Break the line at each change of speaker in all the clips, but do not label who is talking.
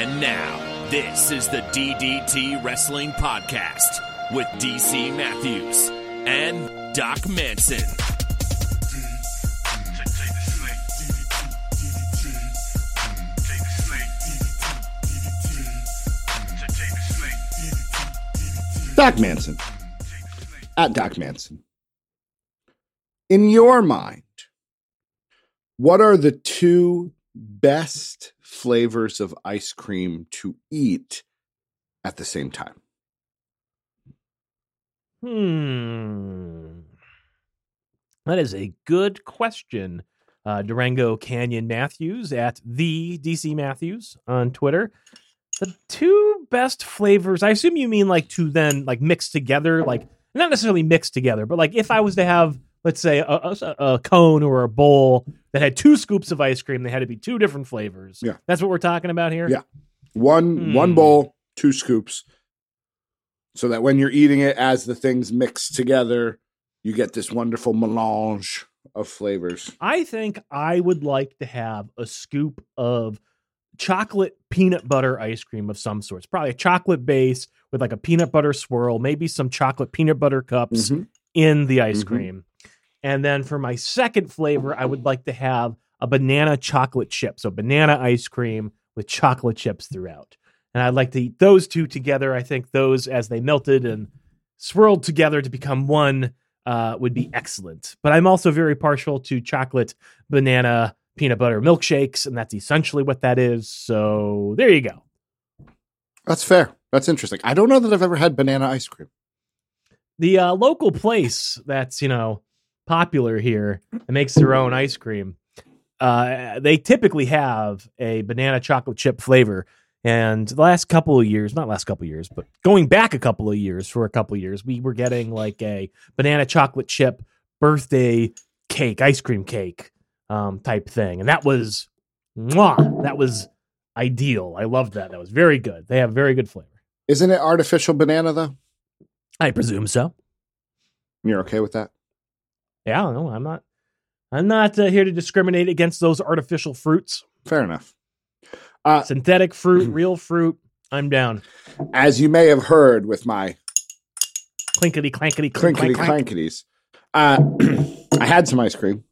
And now, this is the DDT Wrestling Podcast with DC Matthews and Doc Manson.
Doc Manson. At Doc Manson. In your mind, what are the two best flavors of ice cream to eat at the same time?
Hmm. That is a good question. Uh, Durango Canyon Matthews at the DC Matthews on Twitter. The two best flavors, I assume you mean like to then like mix together, like not necessarily mixed together, but like if I was to have, let's say, a, a, a cone or a bowl that had two scoops of ice cream, they had to be two different flavors.
Yeah.
That's what we're talking about here.
Yeah. One one
Hmm.
bowl, two scoops. So that when you're eating it as the things mix together, you get this wonderful melange of flavors.
I think I would like to have a scoop of chocolate peanut butter ice cream of some sorts. Probably a chocolate base with like a peanut butter swirl, maybe some chocolate peanut butter cups
Mhm.
in the ice
Mhm.
cream. And then for my second flavor, I would like to have a banana chocolate chip. So banana ice cream with chocolate chips throughout. And I'd like to eat those two together. I think those as they melted and swirled together to become one uh, would be excellent. But I'm also very partial to chocolate banana peanut butter milkshakes, and that's essentially what that is. So there you go.
That's fair. That's interesting. I don't know that I've ever had banana ice cream.
The uh, local place that's you know popular here and makes their own ice cream. Uh, they typically have a banana chocolate chip flavor. And the last couple of years, not last couple of years, but going back a couple of years for a couple of years, we were getting like a banana chocolate chip birthday cake, ice cream cake um, type thing. And that was, mwah, that was ideal. I loved that. That was very good. They have very good flavor.
Isn't it artificial banana though?
I presume so.
You're okay with that?
Yeah, no, I'm not. I'm not uh, here to discriminate against those artificial fruits.
Fair enough. Uh,
Synthetic fruit, real fruit. I'm down.
as you may have heard with my
Clinkety clankety clink,
clinkety
clank, clank.
clankities, uh, I had some ice cream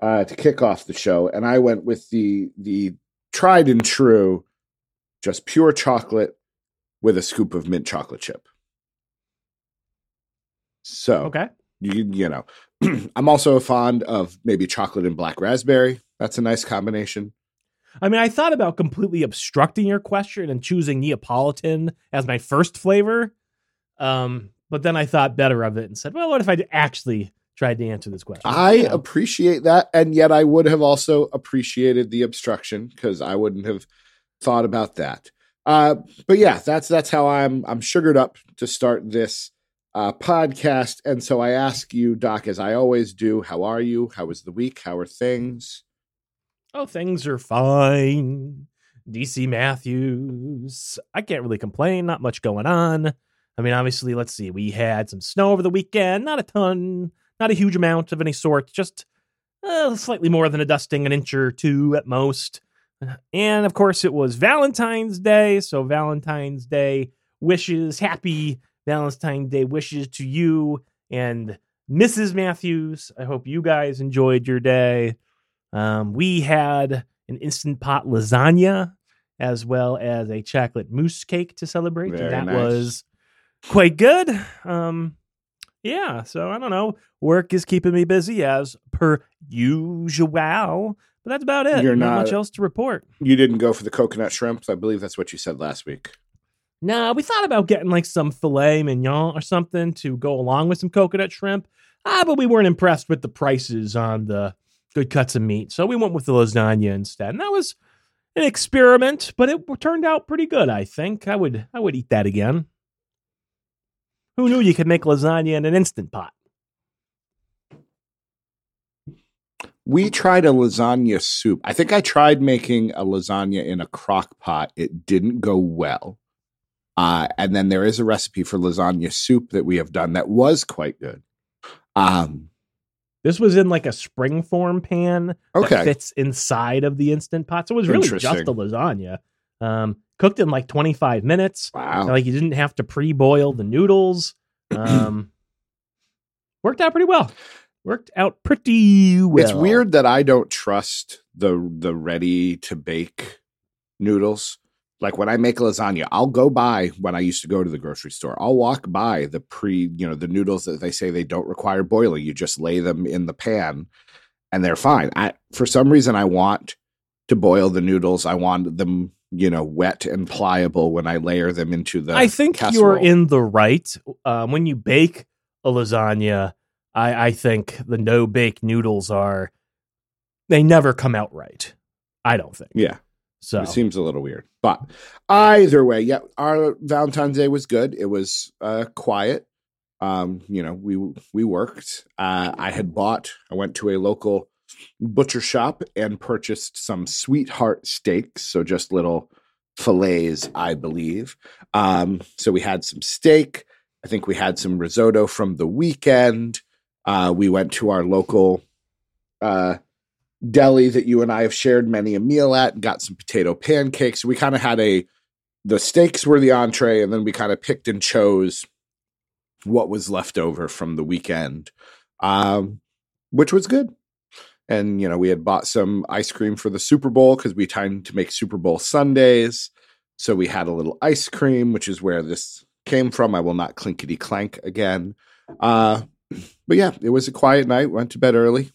uh, to kick off the show, and I went with the the tried and true, just pure chocolate with a scoop of mint chocolate chip. So
Okay.
You you know, I'm also fond of maybe chocolate and black raspberry. That's a nice combination.
I mean, I thought about completely obstructing your question and choosing Neapolitan as my first flavor. Um, but then I thought better of it and said, well, what if I actually tried to answer this question?
I
know.
appreciate that, and yet I would have also appreciated the obstruction because I wouldn't have thought about that. Uh, but yeah, that's that's how I'm I'm sugared up to start this uh, podcast, and so I ask you, Doc, as I always do, how are you? How was the week? How are things?
Oh, things are fine. DC Matthews. I can't really complain. Not much going on. I mean, obviously, let's see. We had some snow over the weekend. Not a ton, not a huge amount of any sort. Just uh, slightly more than a dusting, an inch or two at most. And of course, it was Valentine's Day. So, Valentine's Day wishes, happy Valentine's Day wishes to you and Mrs. Matthews. I hope you guys enjoyed your day. Um, we had an instant pot lasagna as well as a chocolate mousse cake to celebrate.
Very
and that
nice.
was quite good. Um, yeah, so I don't know. Work is keeping me busy as per usual, but that's about it.
You're
not,
not-
much else to report.
You didn't go for the coconut shrimps. I believe that's what you said last week.
No, we thought about getting like some filet mignon or something to go along with some coconut shrimp. Ah, but we weren't impressed with the prices on the good cuts of meat. So we went with the lasagna instead. And that was an experiment, but it turned out pretty good, I think. I would I would eat that again. Who knew you could make lasagna in an instant pot?
We tried a lasagna soup. I think I tried making a lasagna in a crock pot. It didn't go well. Uh, and then there is a recipe for lasagna soup that we have done that was quite good. Um,
This was in like a spring form pan that
okay.
fits inside of the instant pot. So it was really just a lasagna. Um, cooked in like 25 minutes.
Wow.
Like you didn't have to pre-boil the noodles. Um, worked out pretty well. Worked out pretty well.
It's weird that I don't trust the the ready to bake noodles. Like when I make lasagna, I'll go buy when I used to go to the grocery store. I'll walk by the pre, you know, the noodles that they say they don't require boiling. You just lay them in the pan and they're fine. I for some reason I want to boil the noodles. I want them, you know, wet and pliable when I layer them into the
I think
casserole.
you're in the right. Um, when you bake a lasagna, I, I think the no bake noodles are they never come out right. I don't think
Yeah.
So.
It seems a little weird. But either way, yeah, our Valentine's Day was good. It was uh quiet. Um, you know, we we worked. Uh I had bought I went to a local butcher shop and purchased some sweetheart steaks, so just little fillets, I believe. Um so we had some steak. I think we had some risotto from the weekend. Uh we went to our local uh deli that you and I have shared many a meal at and got some potato pancakes. We kind of had a the steaks were the entree, and then we kind of picked and chose what was left over from the weekend, um, which was good. And you know, we had bought some ice cream for the Super Bowl because we timed to make Super Bowl Sundays. So we had a little ice cream, which is where this came from. I will not clinkety clank again. Uh, but yeah, it was a quiet night. Went to bed early.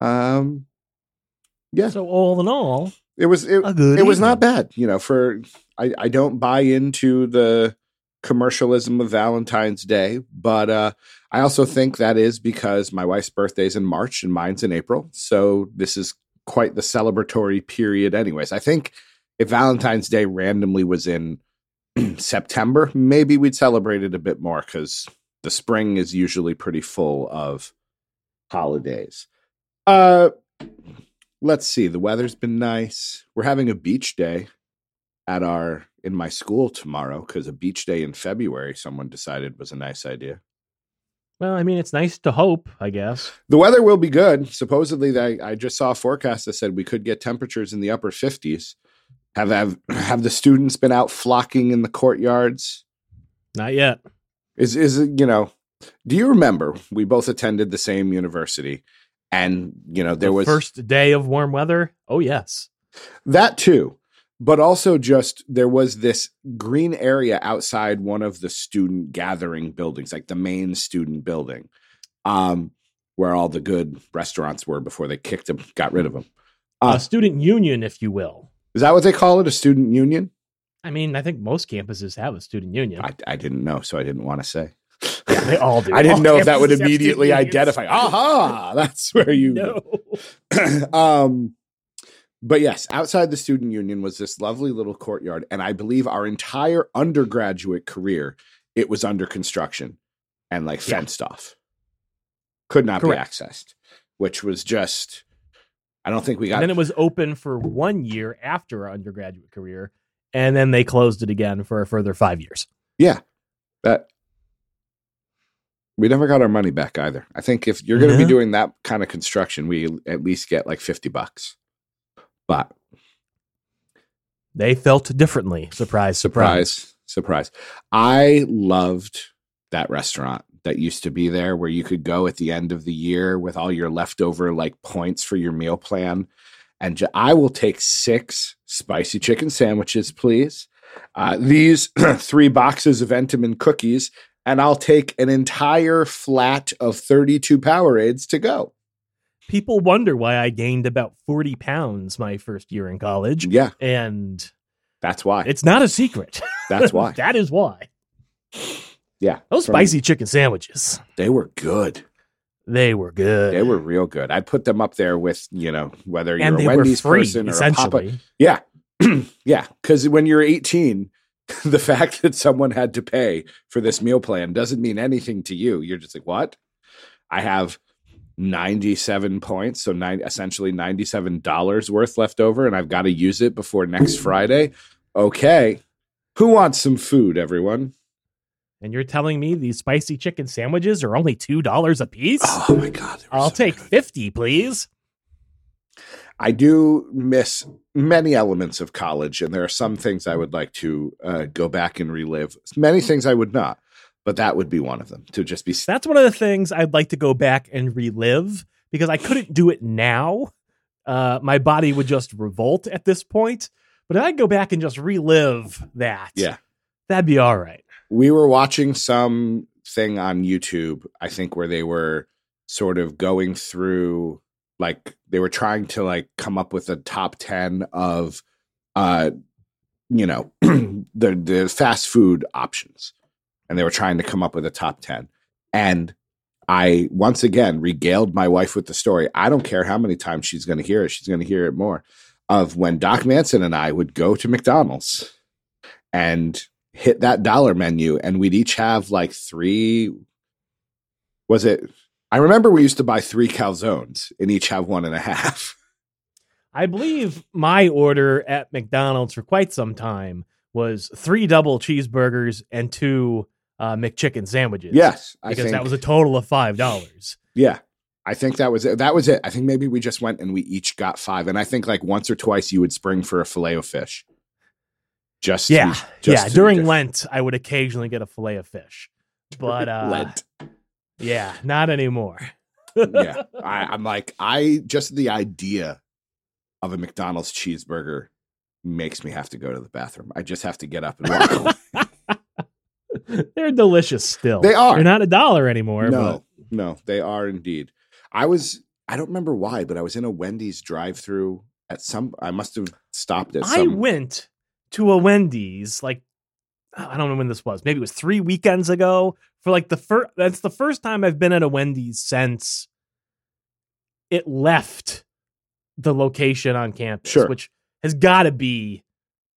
Um, yeah,
So all in all,
it was it, it was not bad. You know, for I I don't buy into the commercialism of Valentine's Day, but uh, I also think that is because my wife's birthday's in March and mine's in April, so this is quite the celebratory period. Anyways, I think if Valentine's Day randomly was in September, maybe we'd celebrate it a bit more because the spring is usually pretty full of holidays. Uh, let's see. The weather's been nice. We're having a beach day at our in my school tomorrow because a beach day in February someone decided was a nice idea.
Well, I mean, it's nice to hope, I guess.
The weather will be good. Supposedly, they, I just saw a forecast that said we could get temperatures in the upper 50s. Have have have the students been out flocking in the courtyards?
Not yet.
Is is you know? Do you remember we both attended the same university, and you know there
The
was
first day of warm weather. Oh yes.
that too, but also just there was this green area outside one of the student gathering buildings, like the main student building, um, where all the good restaurants were before they kicked them, got rid of them. Uh,
a student union, if you will.
Is that what they call it? A student union?
I mean, I think most campuses have a student union.
I, I didn't know, so I didn't want to say.
Yeah, they all do.
I didn't
All
know if that would
campuses have student
immediately identify. Aha, that's where you.
No.
um, but yes, outside the student union was this lovely little courtyard, and I believe our entire undergraduate career it was under construction and like
Yeah.
fenced off, could not
Correct.
be accessed, which was just. I don't think we got.
And then it was open for one year after our undergraduate career, and then they closed it again for a further five years.
Yeah. That we never got our money back either. I think if you're going to be doing that kind of construction, we at least get like 50 bucks. But
They felt differently. Surprise, surprise.
surprise, surprise. I loved that restaurant that used to be there where you could go at the end of the year with all your leftover like points for your meal plan. And ju- I will take six spicy chicken sandwiches, please. Uh, these three boxes of Entenmann cookies, and I'll take an entire flat of 32 Powerades to go.
People wonder why I gained about 40 pounds my first year in college.
Yeah,
And
that's why.
it's not a secret.
That's why.
that is why.
yeah.
Those spicy chicken sandwiches,
They were good.
they were good.
They were real good. I'd put them up there with, you know, whether you're
and
a Wendy's
free,
person or a Papa. Yeah. yeah. Because when you're 18, the fact that someone had to pay for this meal plan doesn't mean anything to you. You're just like, what? I have 97 points. So nine, essentially $97 worth left over, and I've got to use it before next Friday. Okay. Who wants some food, everyone?
And you're telling me these spicy chicken sandwiches are only $2 a piece?
Oh my God.
I'll
so
take
good.
50, please.
I do miss many elements of college, and there are some things I would like to uh, go back and relive. Many things I would not, but that would be one of them. To just be
That's one of the things I'd like to go back and relive because I couldn't do it now. Uh, my body would just revolt at this point. But if I go back and just relive that,
yeah.
that'd be all right.
We were watching some thing on YouTube, I think, where they were sort of going through like they were trying to like come up with a top 10 of uh you know the the fast food options. And they were trying to come up with a top 10 and i once again regaled my wife with the story. I don't care how many times she's going to hear it she's going to hear it more of when doc manson and i would go to mcdonald's and hit that dollar menu and we'd each have like three was it I remember we used to buy three calzones and each have one and a half.
I believe my order at McDonald's for quite some time was three double cheeseburgers and two uh, McChicken sandwiches.
Yes,
I because think, that was a total of five dollars.
Yeah, I think that was it. That was it. I think maybe we just went and we each got five, and I think like once or twice you would spring for a fillet of fish. Just
yeah,
to, just
yeah. During Lent, I would occasionally get a fillet of fish, but uh,
Lent.
Yeah, not anymore.
yeah, I, I'm like, I just the idea of a McDonald's cheeseburger makes me have to go to the bathroom. I just have to get up and walk
away. They're delicious still.
They are.
They're not a dollar anymore.
No, but... no, they are indeed. I was, I don't remember why, but I was in a Wendy's drive-through at some. I must have stopped at. Some...
I went to a Wendy's like I don't know when this was. Maybe it was three weekends ago. For like the first, that's the first time I've been at a Wendy's since it left the location on campus,
sure.
which has got to be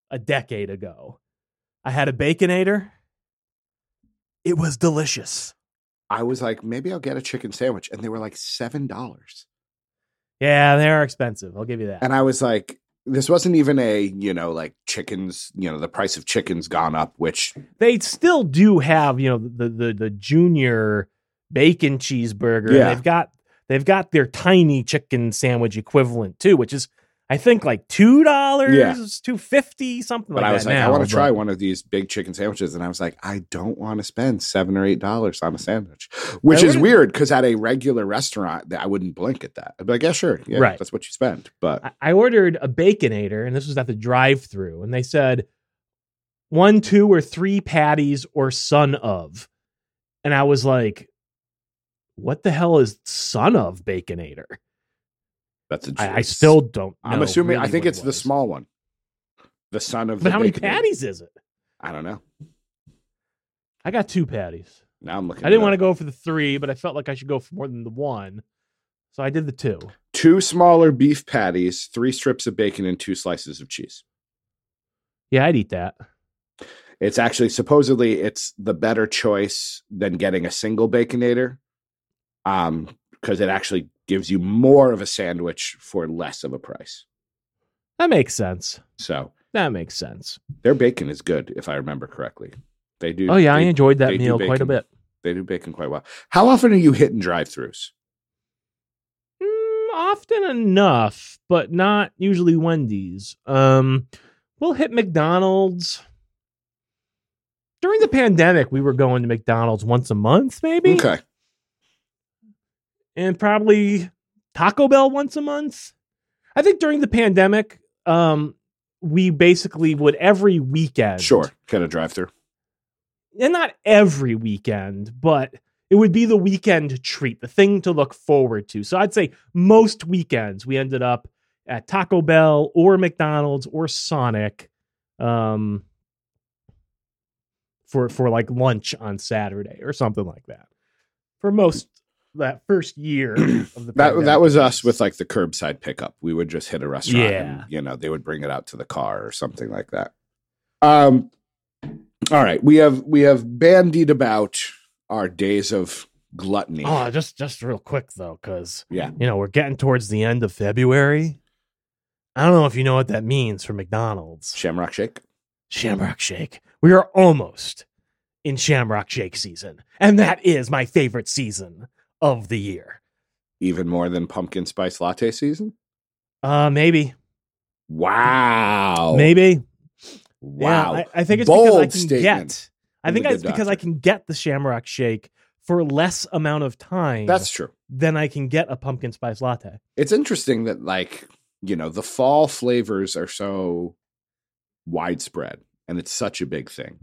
a decade ago. I had a baconator. It was delicious.
I was like, maybe I'll get a chicken sandwich, and they were like seven dollars.
Yeah, they are expensive. I'll give you that.
And I was like, this wasn't even a you know like chickens you know the price of chickens gone up which
they still do have you know the the, the junior bacon cheeseburger
yeah.
they've got they've got their tiny chicken sandwich equivalent too which is I think like two dollars, yeah. two fifty, something
but
like
I was
that.
like,
now,
I want
to
try one of these big chicken sandwiches, and I was like, I don't want to spend seven or eight dollars on a sandwich, which is weird because at a regular restaurant, I wouldn't blink at that. I'd be like, yeah, sure, yeah, right. that's what you spend. But
I ordered a baconator, and this was at the drive-through, and they said one, two, or three patties or son of, and I was like, what the hell is son of baconator?
That's a.
I, I still don't.
I'm assuming.
Really
I think it's it the small one. The son of.
But how many patties is it?
I don't know.
I got two patties.
Now I'm looking.
I didn't want to go for the three, but I felt like I should go for more than the one, so I did the two.
Two smaller beef patties, three strips of bacon, and two slices of cheese.
Yeah, I'd eat that.
It's actually supposedly it's the better choice than getting a single baconator, um, because it actually gives you more of a sandwich for less of a price.
That makes sense.
So
that makes sense.
Their bacon is good, if I remember correctly. They do.
Oh yeah,
they,
I enjoyed that meal quite a bit.
They do bacon quite well. How often are you hitting drive-throughs?
Mm, often enough, but not usually Wendy's. Um, we'll hit McDonald's. During the pandemic, we were going to McDonald's once a month, maybe.
Okay
and probably Taco Bell once a month. I think during the pandemic, um, we basically would every weekend.
Sure, kind of drive through.
And not every weekend, but it would be the weekend treat, the thing to look forward to. So I'd say most weekends we ended up at Taco Bell or McDonald's or Sonic um, for for like lunch on Saturday or something like that. For most that first year of the
that that was us with like the curbside pickup. We would just hit a restaurant
yeah.
and you know, they would bring it out to the car or something like that. Um all right, we have we have bandied about our days of gluttony.
Oh, just just real quick though, because
yeah,
you know we're getting towards the end of February. I don't know if you know what that means for McDonald's.
Shamrock Shake.
Shamrock Shake. We are almost in Shamrock Shake season, and that is my favorite season of the year.
Even more than pumpkin spice latte season?
Uh, maybe,
Wow.
maybe.
Wow.
Yeah, I, I think it's
Bold
because I can
statement
get. I think
the
it's because I can get the Shamrock Shake for less amount of time
That's true.
than I can get a pumpkin spice latte.
It's interesting that like, you know, the fall flavors are so widespread and it's such a big thing.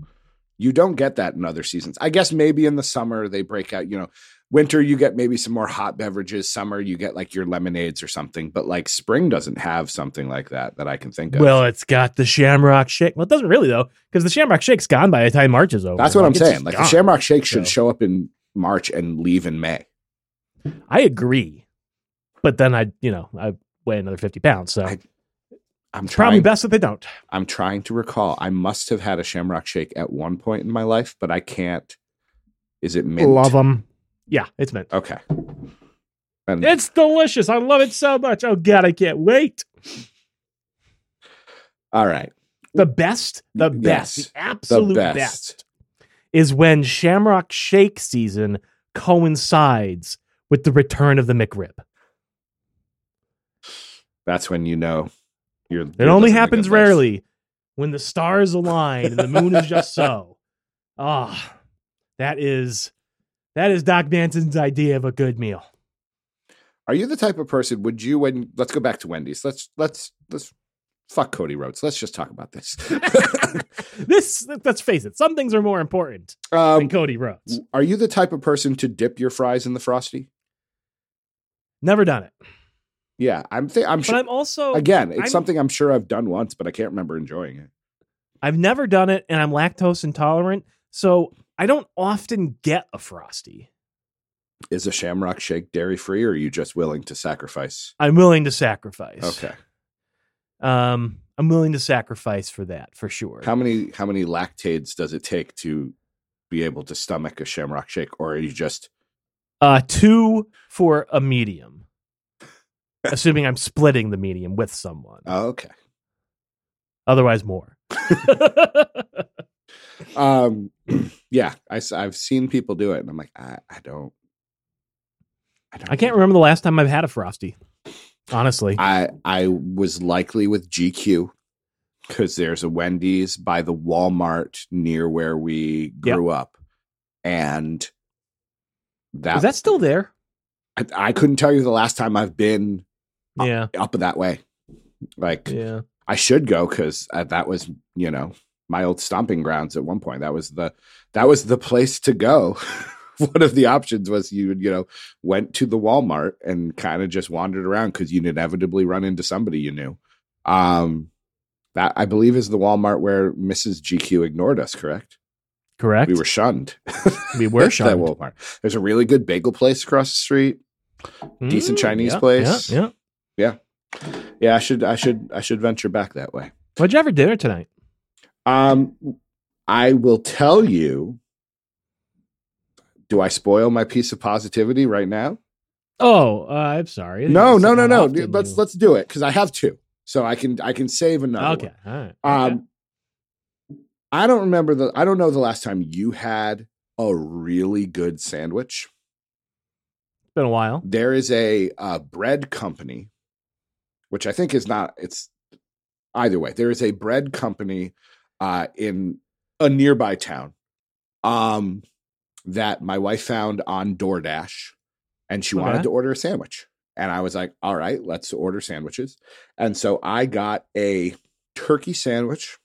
You don't get that in other seasons. I guess maybe in the summer they break out, you know, winter you get maybe some more hot beverages, summer you get like your lemonades or something, but like spring doesn't have something like that that I can think of.
Well, it's got the Shamrock Shake. Well, it doesn't really though, because the Shamrock Shake's gone by the time March is over.
That's what
Like,
I'm saying. Like
gone.
the Shamrock Shake should
So-
show up in March and leave in May.
I agree, but then I, you know, I weigh another fifty pounds, so
I- I'm
it's probably best that they don't.
I'm trying to recall. I must have had a Shamrock Shake at one point in my life, but I can't. Is it mint?
Love them. Yeah, it's mint.
Okay. And
It's delicious. I love it so much. Oh God, I can't wait.
all right.
The best, the best,
Yes,
the absolute
best.
best. is when Shamrock Shake season coincides with the return of the McRib.
That's when you know you're.
It only happens rarely when the stars align and the moon is just so. Ah, that is that is Doc Manson's idea of a good meal.
Are you the type of person? Would you when? Let's go back to Wendy's. Let's let's let's fuck Cody Rhodes. Let's just talk about this.
This let's face it, some things are more important than
um,
Cody Rhodes.
are you the type of person to dip your fries in the frosty?
Never done it,
Yeah, I'm. Th- I'm
but
sure.
I'm also
Again, it's
I'm-
something I'm sure I've done once, but I can't remember enjoying it.
I've never done it, and I'm lactose intolerant, so I don't often get a frosty.
Is a Shamrock Shake dairy free, or are you just willing to sacrifice?
I'm willing to sacrifice.
Okay.
Um, I'm willing to sacrifice for that for sure.
How many how many Lactaids does it take to be able to stomach a Shamrock Shake, or are you just
Uh, two for a medium, assuming I'm splitting the medium with someone.
oh, okay?
Otherwise, more.
Um, yeah, I, have seen people do it, and I'm like, I, I don't, I don't.
I can't remember the last time I've had a frosty. Honestly,
I I was likely with GQ because there's a Wendy's by the Walmart near where we
Yep.
grew up, and that,
is that still there?
I, I couldn't tell you the last time I've been Uh,
Yeah,
up that way. Like
yeah.
I should go because uh, that was you know my old stomping grounds at one point. That was the that was the place to go. one of the options was you you know went to the Walmart and kind of just wandered around because you'd inevitably run into somebody you knew. Um, that I believe is the Walmart where Mrs. GQ ignored us. Correct?
Correct.
We were shunned.
We were
at that
shunned.
Walmart. There's a really good bagel place across the street. decent
Mm,
Chinese
yeah,
place.
Yeah, yeah.
Yeah, I should I should I should venture back that way.
What'd you have for dinner tonight?
Um, I will tell you. Do I spoil my piece of positivity right now?
Oh, uh, I'm sorry.
No, no, no, no. Let's
you-
let's do it because I have two, so I can I can save another.
Okay, all right.
one.
okay.
Um, I don't remember the. I don't know the last time you had a really good sandwich.
it's been a while.
There is a uh, bread company, which I think is not. It's either way. There is a bread company uh, in a nearby town um, that my wife found on DoorDash, and she wanted to order a sandwich. And I was like, "All right, let's order sandwiches." And so I got a turkey sandwich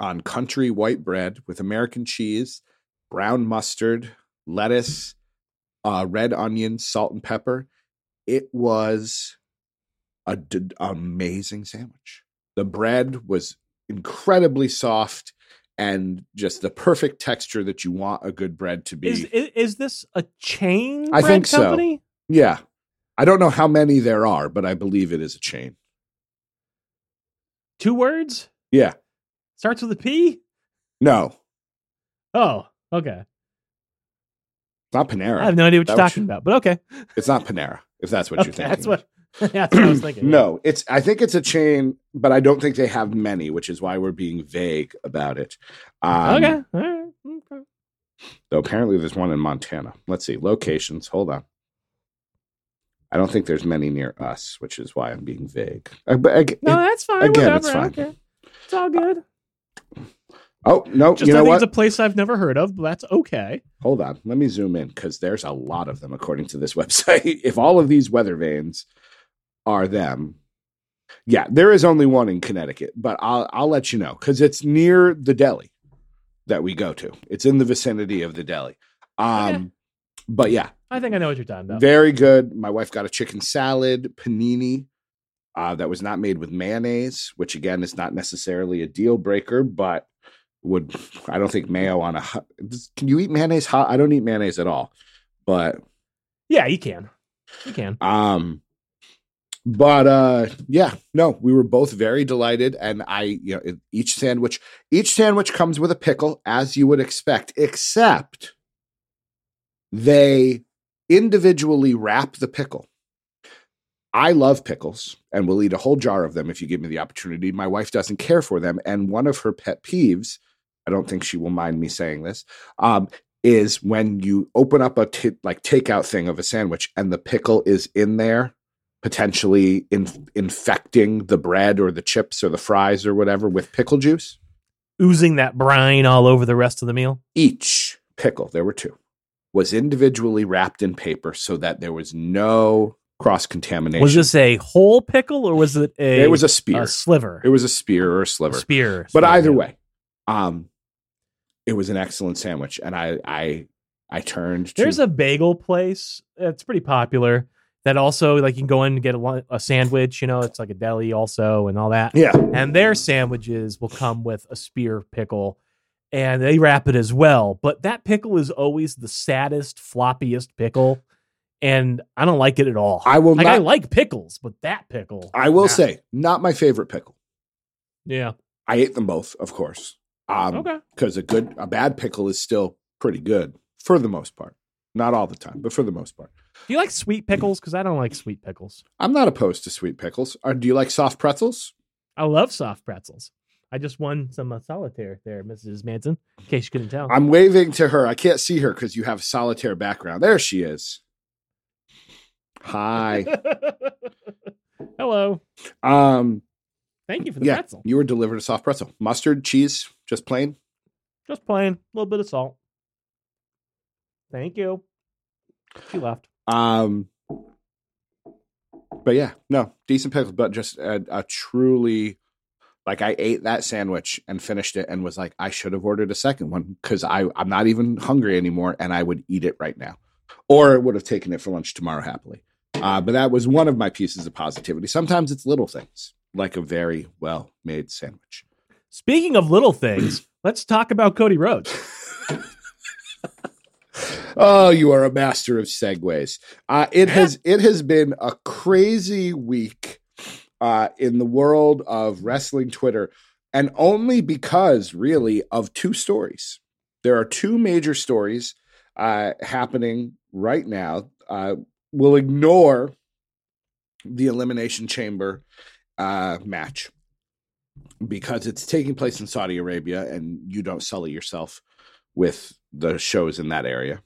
on country white bread with American cheese, brown mustard, lettuce, uh, red onion, salt and pepper. It was a d- amazing sandwich. The bread was incredibly soft and just the perfect texture that you want a good bread to be.
Is, is is this a chain?
I think so.
company?
yeah. I don't know how many there are, but I believe it is a chain.
Two words.
Yeah.
Starts with a P.
No,
Oh, okay.
it's not Panera.
I have no idea what
That
you're talking about, but okay.
It's not Panera, if that's what you're thinking.
that's what. That's what I was thinking.
no, it's I think it's a chain, but I don't think they have many, which is why we're being vague about it. Um,
okay. All right. Okay.
Though apparently there's one in Montana. Let's see locations. Hold on. I don't think there's many near us, which is why I'm being vague. Uh, but
No, that's fine.
again,
whatever.
it's fine.
don't. It's all good.
oh no,
Just
you
I
know
think
what?
it's a place I've never heard of, but that's okay.
Hold on, let me zoom in because there's a lot of them according to this website. if all of these weather vanes are them, yeah, there is only one in Connecticut, but I'll I'll let you know because it's near the deli that we go to. It's in the vicinity of the deli. Um,
Okay.
but yeah,
I think I know what you're talking about.
very good. My wife got a chicken salad panini uh, that was not made with mayonnaise, which again is not necessarily a deal breaker, but would I don't think mayo on a hot, can you eat mayonnaise hot? I don't eat mayonnaise at all, but
yeah, you can. You can.
um, but uh, yeah, no, we were both very delighted, and I, you know, each sandwich, each sandwich comes with a pickle, as you would expect, except they individually wrap the pickle. I love pickles and will eat a whole jar of them if you give me the opportunity. My wife doesn't care for them, and one of her pet peeves, I don't think she will mind me saying this, um, is when you open up a t- like takeout thing of a sandwich and the pickle is in there, potentially in- infecting the bread or the chips or the fries or whatever with pickle juice.
Oozing that brine all over the rest of the meal.
Each pickle, there were two, was individually wrapped in paper so that there was no cross contamination.
Was this a whole pickle or was it a?
It was a spear.
a sliver.
It was a spear or a sliver.
spear.
but either
yeah.
way, um, it was an excellent sandwich, and I I I turned. To,
There's a bagel place. It's pretty popular. That also like you can go in and get a, a sandwich. You know, it's like a deli also and all that.
yeah.
And their sandwiches will come with a spear pickle, and they wrap it as well. But that pickle is always the saddest, floppiest pickle, and I don't like it at all.
I will
like I like pickles, but that pickle,
I will
nah.
say, not my favorite pickle.
yeah,
I ate them both, of course. Um,
okay.
because a good a bad pickle is still pretty good for the most part. Not all the time, but for the most part.
Do you like sweet pickles? Because I don't like sweet pickles.
I'm not opposed to sweet pickles. Do you like soft pretzels?
I love soft pretzels. I just won some uh, solitaire there, Mrs. Manson. In case you couldn't tell.
I'm waving to her. I can't see her because you have solitaire background. There she is. Hi.
Hello.
Um,
Thank you for the
yeah,
pretzel.
you were delivered a soft pretzel. Mustard, cheese, just plain.
Just plain, a little bit of salt. Thank you. She left.
Um, but yeah, no, decent pickle, but just a, a truly like I ate that sandwich and finished it and was like, I should have ordered a second one because I I'm not even hungry anymore and I would eat it right now, or would have taken it for lunch tomorrow happily. Uh, but that was one of my pieces of positivity. Sometimes it's little things like a very well made sandwich.
Speaking of little things, let's talk about Cody Rhodes.
Oh, you are a master of segues. Uh, it has it has been a crazy week uh, in the world of wrestling Twitter, and only because really of two stories. There are two major stories uh, happening right now. Uh, we'll ignore the Elimination Chamber uh, match because it's taking place in Saudi Arabia, and you don't sully yourself with the shows in that area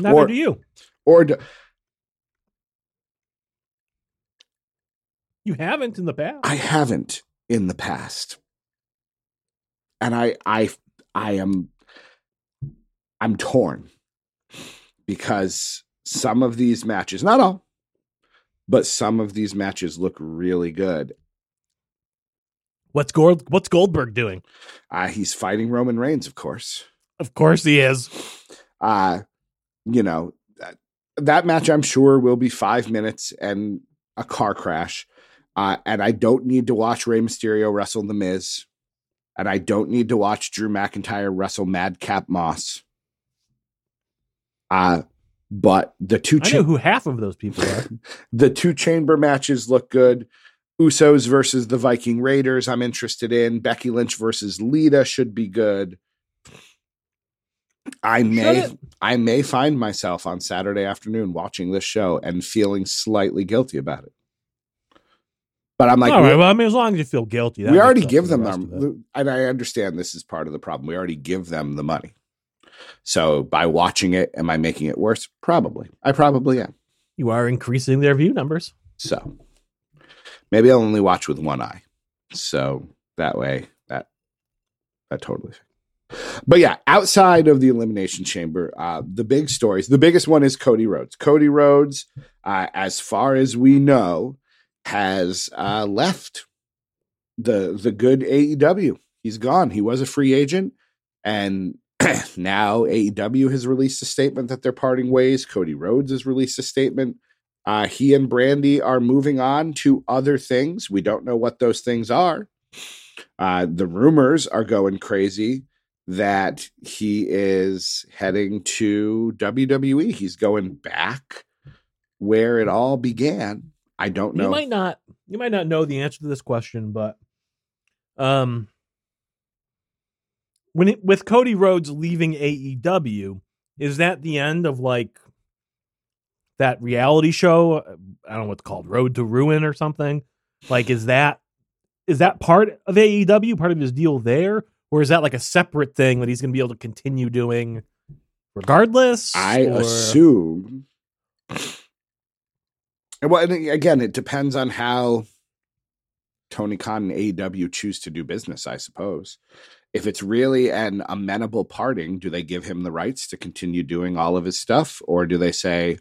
Never
Or-
do you.
or do,
You haven't in the past.
I haven't in the past. And I I I am I'm torn because some of these matches, not all, but some of these matches look really good.
What's Gold? What's Goldberg doing?
Uh, he's fighting Roman Reigns, of course.
Of course he is.
Uh, you know, that, that match I'm sure will be five minutes and a car crash. Uh, and I don't need to watch Rey Mysterio wrestle The Miz. And I don't need to watch Drew McIntyre wrestle Madcap Moss. Uh, but the two
I know who half of those people are.
the two chamber matches look good. Usos versus the Viking Raiders, I'm interested in. Becky Lynch versus Lita should be good. I may? I may find myself on Saturday afternoon watching this show and feeling slightly guilty about it. But I'm like,
All right. Well, I mean, as long as you feel guilty, that
we already give
the
them,
it.
them and I understand this is part of the problem. We already give them the money. So by watching it, am I making it worse? Probably. I probably am.
You are increasing their view numbers.
So maybe I'll only watch with one eye. So that way that that totally but yeah, outside of the elimination chamber, uh, the big stories. The biggest one is Cody Rhodes. Cody Rhodes, uh, as far as we know, has uh, left the the good AEW. He's gone. He was a free agent, and now AEW has released a statement that they're parting ways. Cody Rhodes has released a statement. Uh, he and Brandi are moving on to other things. We don't know what those things are. Uh, the rumors are going crazy that he is heading to WWE. He's going back where it all began. I don't know.
You might not you might not know the answer to this question, but um when it, with Cody Rhodes leaving AEW, is that the end of like that reality show? I don't know what's called, Road to Ruin or something. Like, is that is that part of AEW, part of his deal there, or is that like a separate thing that he's going to be able to continue doing regardless?
I
or...
assume. Well, again, it depends on how Tony Khan and AEW choose to do business, I suppose. If it's really an amenable parting, do they give him the rights to continue doing all of his stuff? Or do they say,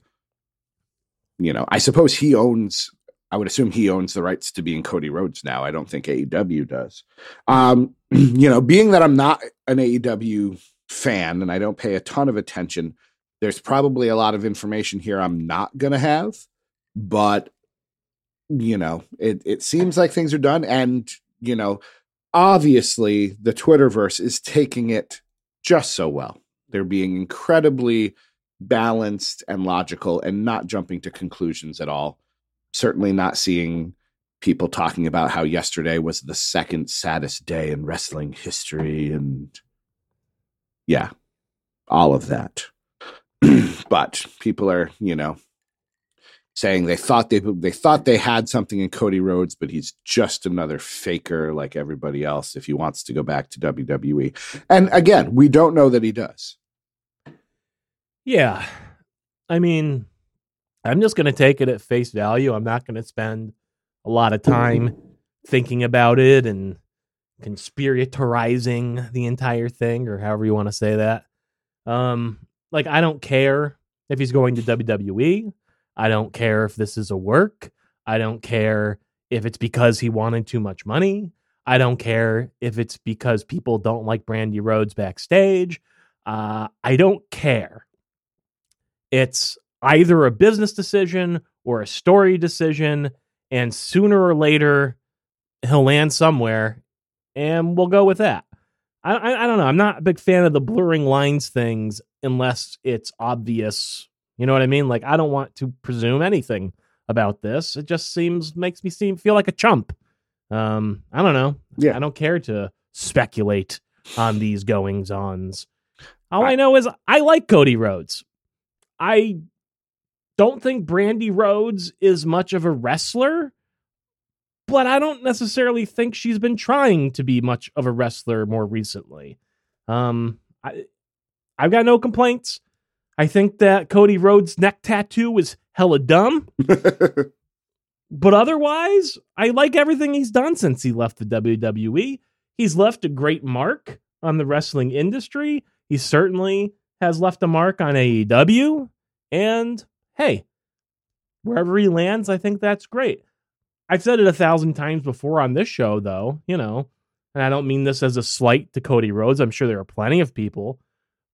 you know, I suppose he owns I would assume he owns the rights to being Cody Rhodes now. I don't think AEW does. Um, you know, being that I'm not an AEW fan and I don't pay a ton of attention, there's probably a lot of information here I'm not going to have. But, you know, it, it seems like things are done. And, you know, obviously the Twitterverse is taking it just so well. They're being incredibly balanced and logical and not jumping to conclusions at all certainly not seeing people talking about how yesterday was the second saddest day in wrestling history and yeah all of that. But people are you know saying they thought they they thought they had something in Cody Rhodes but he's just another faker like everybody else if he wants to go back to WWE and again we don't know that he does.
Yeah. I mean I'm just going to take it at face value. I'm not going to spend a lot of time thinking about it and conspiratorizing the entire thing or however you want to say that. Um like I don't care if he's going to WWE. I don't care if this is a work. I don't care if it's because he wanted too much money. I don't care if it's because people don't like Brandi Rhodes backstage. Uh, I don't care. It's either a business decision or a story decision, and sooner or later he'll land somewhere, and we'll go with that. I, I, I don't know. I'm not a big fan of the blurring lines things unless it's obvious. You know what I mean? Like I don't want to presume anything about this. It just seems makes me seem feel like a chump. Um, I don't know. Yeah, I don't care to speculate on these goings ons. All I, I know is I like Cody Rhodes. I don't think Brandi Rhodes is much of a wrestler, but I don't necessarily think she's been trying to be much of a wrestler more recently. Um, I, I've got no complaints. I think that Cody Rhodes' neck tattoo is hella dumb. but otherwise, I like everything he's done since he left the WWE. He's left a great mark on the wrestling industry. He certainly has left a mark on AEW. And hey, wherever he lands, I think that's great. I've said it a thousand times before on this show, though, you know, and I don't mean this as a slight to Cody Rhodes. I'm sure there are plenty of people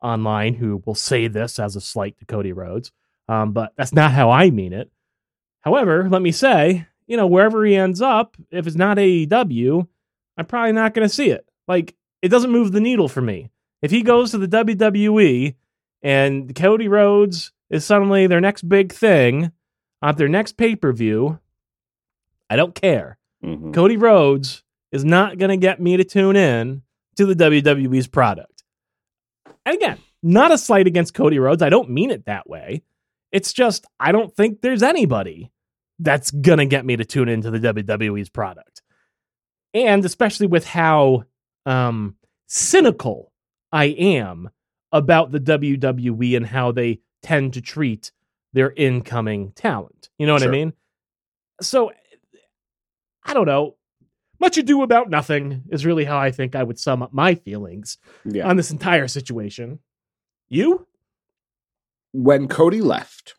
online who will say this as a slight to Cody Rhodes, um, but that's not how I mean it. However, let me say, you know, wherever he ends up, if it's not AEW, I'm probably not going to see it. Like, it doesn't move the needle for me. If he goes to the WWE and Cody Rhodes is suddenly their next big thing on their next pay per view, I don't care. Mm-hmm. Cody Rhodes is not going to get me to tune in to the WWE's product. And again, not a slight against Cody Rhodes. I don't mean it that way. It's just, I don't think there's anybody that's going to get me to tune into the WWE's product. And especially with how um, cynical I am about the WWE and how they tend to treat their incoming talent. You know what
Sure.
I mean? So I don't know. Much ado about nothing is really how I think I would sum up my feelings
Yeah.
on this entire situation. You?
when Cody left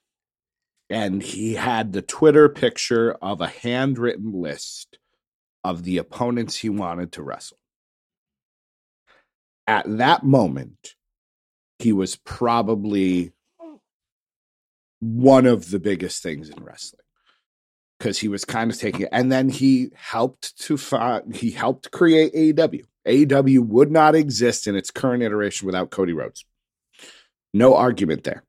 and he had the Twitter picture of a handwritten list of the opponents he wanted to wrestle. At that moment, he was probably one of the biggest things in wrestling because he was kind of taking it. And then he helped to find, he helped create AEW. AEW would not exist in its current iteration without Cody Rhodes. No argument there.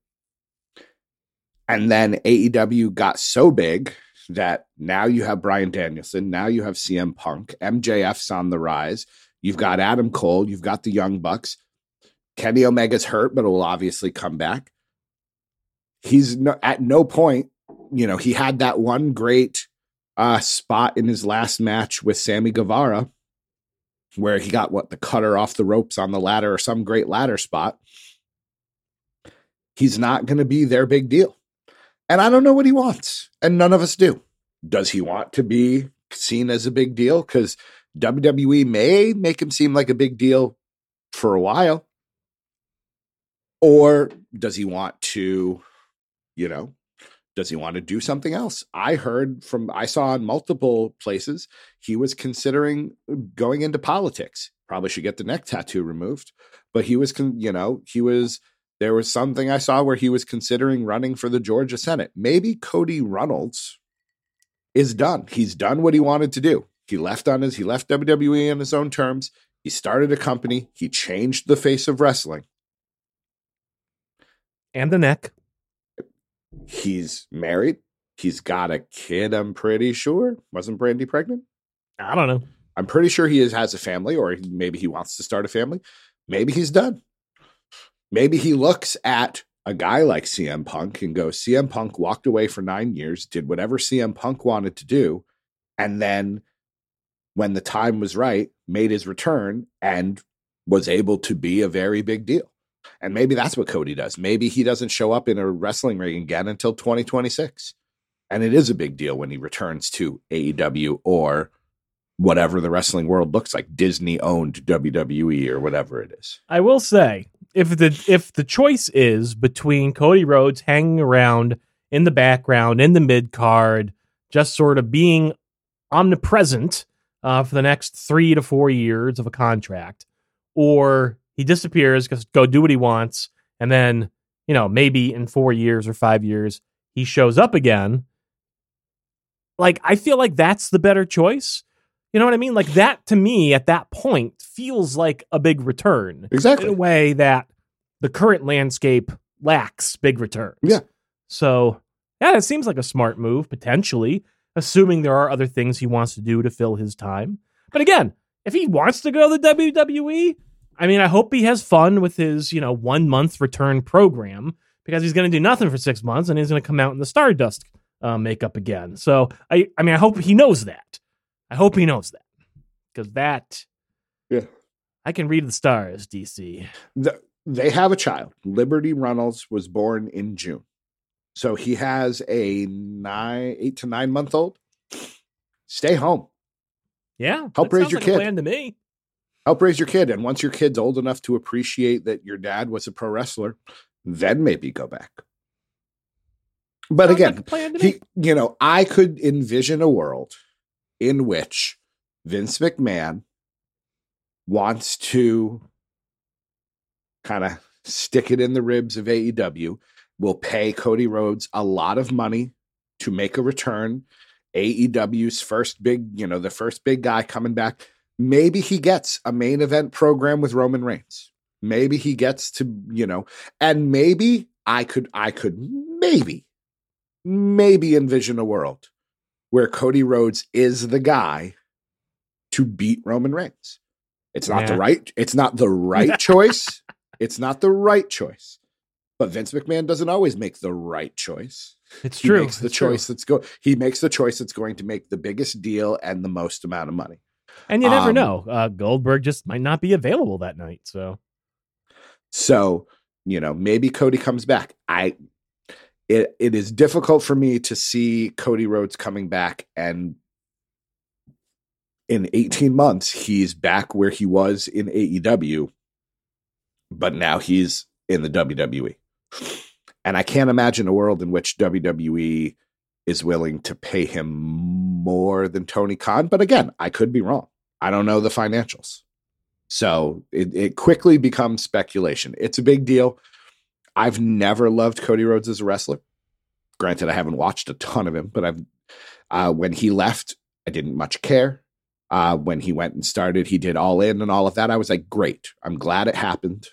And then AEW got so big that now you have Bryan Danielson, now you have CM Punk, MJF's on the rise. You've got Adam Cole, you've got the Young Bucks. Kenny Omega's hurt, but will obviously come back. He's no, at no point, you know, he had that one great uh, spot in his last match with Sammy Guevara where he got what the cutter off the ropes on the ladder or some great ladder spot. He's not going to be their big deal. And I don't know what he wants, and none of us do. Does he want to be seen as a big deal? Because WWE may make him seem like a big deal for a while. Or does he want to, you know, does he want to do something else? I heard from, I saw in multiple places, he was considering going into politics. Probably should get the neck tattoo removed, but he was, con- you know, he was, there was something I saw where he was considering running for the Georgia Senate. Maybe Cody Runnels is done. He's done what he wanted to do. He left on his, he left WWE on his own terms. He started a company. He changed the face of wrestling.
And the neck.
He's married. He's got a kid, I'm pretty sure. Wasn't Brandi pregnant?
I don't know.
I'm pretty sure he is, has a family, or maybe he wants to start a family. Maybe he's done. Maybe he looks at a guy like CM Punk and goes, CM Punk walked away for nine years, did whatever CM Punk wanted to do, and then when the time was right, made his return and was able to be a very big deal. And maybe that's what Cody does. Maybe he doesn't show up in a wrestling ring again until 2026. And it is a big deal when he returns to AEW or whatever the wrestling world looks like Disney owned WWE or whatever it is.
I will say, if the if the choice is between Cody Rhodes hanging around in the background, in the mid card, just sort of being omnipresent uh, for the next three to four years of a contract, or he disappears, goes go do what he wants, and then you know maybe in four years or five years he shows up again. Like I feel like that's the better choice. You know what I mean? Like that to me at that point feels like a big return
Exactly.
in a way that the current landscape lacks big returns.
Yeah.
So, yeah, that seems like a smart move, potentially, assuming there are other things he wants to do to fill his time. But again, if he wants to go to the WWE, I mean, I hope he has fun with his, you know, one month return program because he's going to do nothing for six months and he's going to come out in the Stardust uh, makeup again. So, I, I mean, I hope he knows that. I hope he knows that because that,
Yeah.
I can read the stars, DC.
The, they have a child. Liberty Runnels was born in June. So he has a nine, eight to nine month old. Stay home.
Yeah,
Help raise your
like
kid.
plan to me.
Help raise your kid. And once your kid's old enough to appreciate that your dad was a pro wrestler, then maybe go back. But
Sounds
again,
like a plan to me.
he, you know, I could envision a world in which Vince McMahon wants to kind of stick it in the ribs of AEW, will pay Cody Rhodes a lot of money to make a return. AEW's first big, you know, the first big guy coming back. Maybe he gets a main event program with Roman Reigns. Maybe he gets to, you know, and maybe I could, I could maybe, maybe envision a world where Cody Rhodes is the guy to beat Roman Reigns. It's not the right, it's not the right choice. It's not the right choice. But Vince McMahon doesn't always make the right choice.
It's
He
true.
makes the
it's true.
choice that's go he makes the choice that's going to make the biggest deal and the most amount of money.
And you never
Um,
know. Uh, Goldberg just might not be available that night. So
So, you know, maybe Cody comes back. I it it is difficult for me to see Cody Rhodes coming back and in 18 months he's back where he was in AEW but now he's in the WWE. And I can't imagine a world in which WWE is willing to pay him more than Tony Khan, but again, I could be wrong. I don't know the financials. So it, it quickly becomes speculation. It's a big deal. I've never loved Cody Rhodes as a wrestler. Granted, I haven't watched a ton of him, but I've uh, when he left, I didn't much care. Uh, when he went and started, he did all in and all of that. I was like, great. I'm glad it happened,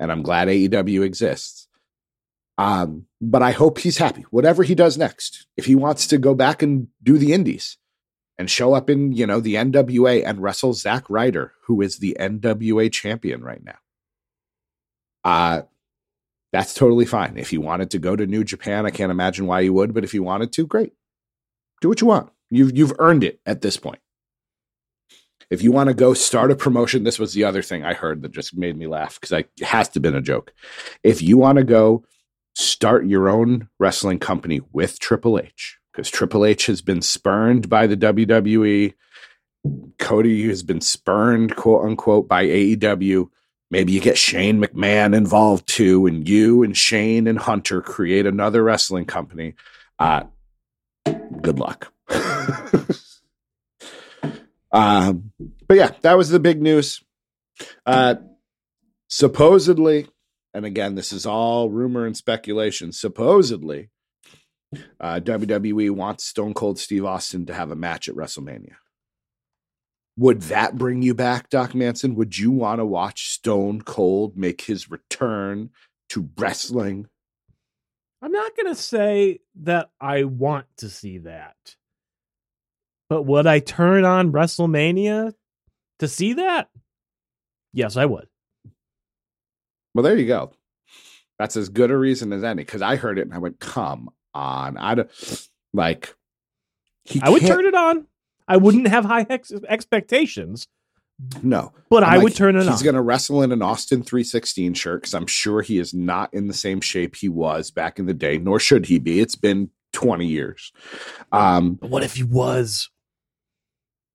and I'm glad AEW exists. Um, but I hope he's happy. Whatever he does next, if he wants to go back and do the indies and show up in you know the NWA and wrestle Zack Ryder, who is the NWA champion right now. Uh that's totally fine. If you wanted to go to New Japan, I can't imagine why you would, but if you wanted to, great. Do what you want. You've you've earned it at this point. If you want to go start a promotion, this was the other thing I heard that just made me laugh because it has to have been a joke. If you want to go start your own wrestling company with Triple H, because Triple H has been spurned by the WWE, Cody has been spurned, quote unquote, by AEW. Maybe you get Shane McMahon involved too, and you and Shane and Hunter create another wrestling company. Uh, good luck. um, but yeah, that was the big news. Uh, supposedly, and again, this is all rumor and speculation. Supposedly, uh, WWE wants Stone Cold Steve Austin to have a match at WrestleMania. Would that bring you back, Doc Manson? Would you want to watch Stone Cold make his return to wrestling?
I'm not going to say that I want to see that. But would I turn on WrestleMania to see that? Yes, I would.
Well, there you go. That's as good a reason as any because I heard it and I went, "Come on!" I don't like.
I would turn it on. I wouldn't have high ex- expectations.
No,
but I'm i like, would turn it
he's
on.
He's going to wrestle in an Austin 316 shirt because I'm sure he is not in the same shape he was back in the day, nor should he be. It's been 20 years. Um,
but what if he was?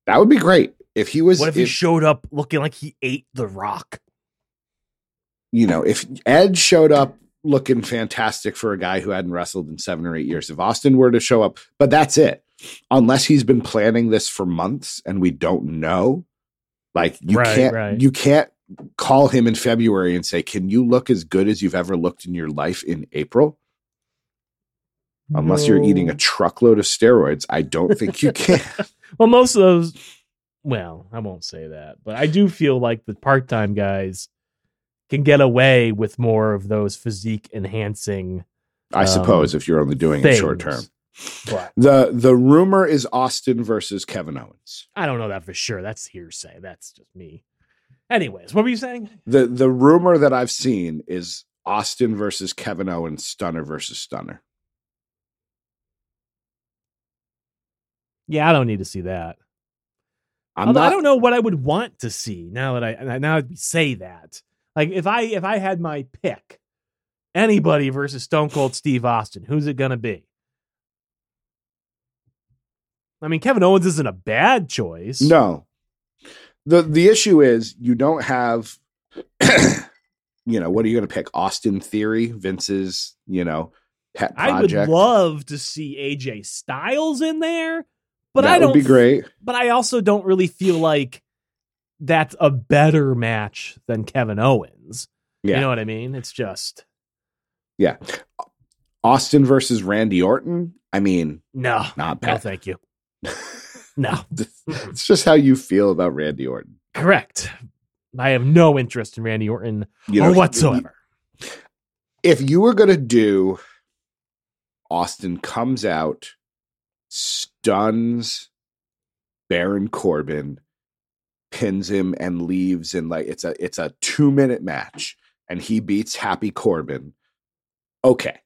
That would be great. If he was,
what if, if he showed up looking like he ate the rock?
You know, if Edge showed up looking fantastic for a guy who hadn't wrestled in seven or eight years, if Austin were to show up, but that's it unless he's been planning this for months and we don't know like you right, can't right. you can't call him in february and say can you look as good as you've ever looked in your life in april unless no. you're eating a truckload of steroids i don't think you can
well most of those well i won't say that but i do feel like the part-time guys can get away with more of those physique enhancing
i um, suppose if you're only doing things. it short term but the the rumor is Austin versus Kevin Owens.
I don't know that for sure. That's hearsay. That's just me. Anyways, what were you saying?
The the rumor that I've seen is Austin versus Kevin Owens, Stunner versus Stunner.
Yeah, I don't need to see that. I'm not, I don't know what I would want to see now that I now I say that. Like if I if I had my pick, anybody versus Stone Cold Steve Austin, who's it gonna be? I mean, Kevin Owens isn't a bad choice.
No. The the issue is you don't have you know, what are you going to pick? Austin Theory, Vince's, you know, pet project.
I would love to see AJ Styles in there, but
that
I don't
be great.
But I also don't really feel like that's a better match than Kevin Owens. Yeah. You know what I mean? It's just
Yeah. Austin versus Randy Orton. I mean,
no, not bad. No, thank you. No.
it's just how you feel about Randy Orton.
Correct. I have no interest in Randy Orton you know, whatsoever.
If you were going to do Austin comes out, stuns Baron Corbin, pins him and leaves and like it's a it's a 2 minute match and he beats Happy Corbin. Okay.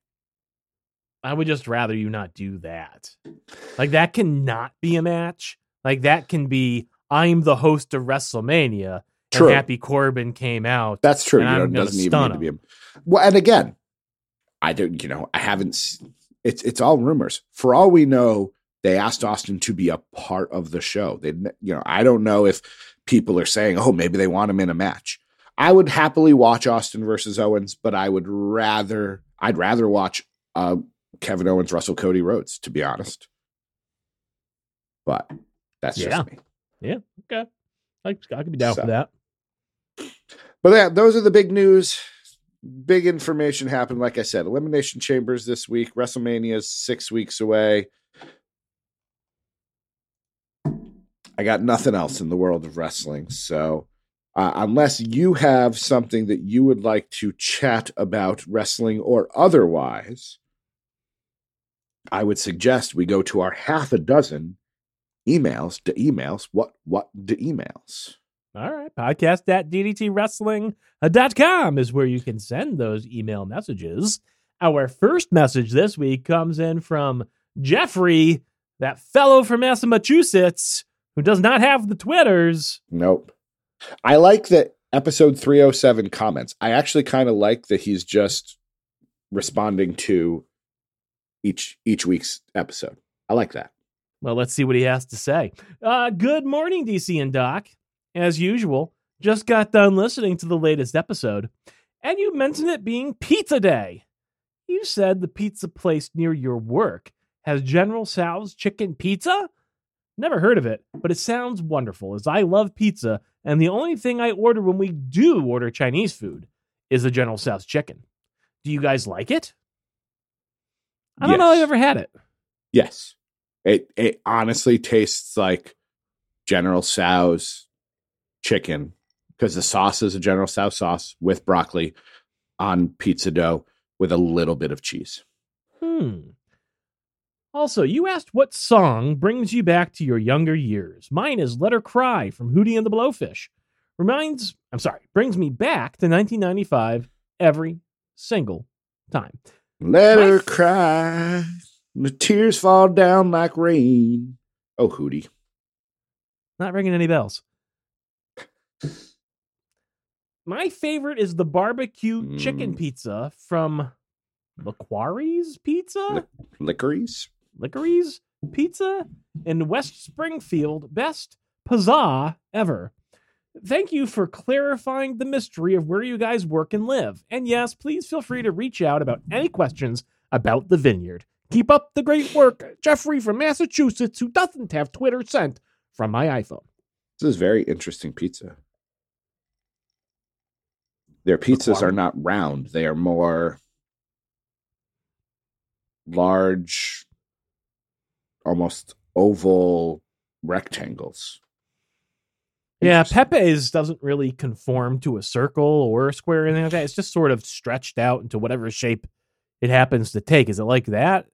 I would just rather you not do that. Like that cannot be a match. Like that can be I'm the host of WrestleMania true. and Happy Corbin came out.
That's true. You know, it doesn't even need to be a, well, and again, I don't, you know, I haven't. It's it's all rumors. For all we know, they asked Austin to be a part of the show. They, you know, I don't know if people are saying, oh, maybe they want him in a match. I would happily watch Austin versus Owens, but I would rather, I'd rather watch uh, Kevin Owens, Russell Cody Rhodes, to be honest. But that's
Yeah.
just me. Yeah.
Okay. I, I could be down
So-
for that.
But yeah, those are the big news. Big information happened. Like I said, Elimination Chambers this week. WrestleMania is six weeks away. I got nothing else in the world of wrestling. So, uh, unless you have something that you would like to chat about wrestling or otherwise, I would suggest we go to our half a dozen emails to emails. What, what, to emails?
All right. Podcast at DDTWrestling.com is where you can send those email messages. Our first message this week comes in from Jeffrey, that fellow from Massachusetts who does not have the Twitters.
Nope. I like that episode 307 comments. I actually kind of like that he's just responding to each each week's episode. I like that.
Well, let's see what he has to say. Uh, good morning, DC and Doc. As usual, just got done listening to the latest episode, and you mentioned it being Pizza Day. You said the pizza place near your work has General Tso's chicken pizza? Never heard of it, but it sounds wonderful as I love pizza, and the only thing I order when we do order Chinese food is the General Tso's chicken. Do you guys like it? I don't know if
Yes.
I've ever had it.
Yes. It it honestly tastes like General Tso's chicken because the sauce is a General Tso sauce with broccoli on pizza dough with a little bit of cheese.
Hmm. Also, you asked what song brings you back to your younger years. Mine is Let Her Cry from Hootie and the Blowfish. Reminds, I'm sorry, brings me back to 1995 every single time.
Let
My
her
f-
cry. The tears fall down like rain. Oh, Hootie.
Not ringing any bells. My favorite is the barbecue chicken
Mm.
pizza from LaQuarrie's Pizza?
Licorice?
Licorice Pizza in West Springfield. Best pizzazz ever. Thank you for clarifying the mystery of where you guys work and live. And yes, please feel free to reach out about any questions about the vineyard. Keep up the great work. Jeffrey from Massachusetts, who doesn't have Twitter sent from my iPhone.
This is very interesting pizza. Their pizzas are not round, they are more large, almost oval rectangles.
Yeah. Pepe's doesn't really conform to a circle or a square or anything like that. It's just sort of stretched out into whatever shape it happens to take. Is it like that?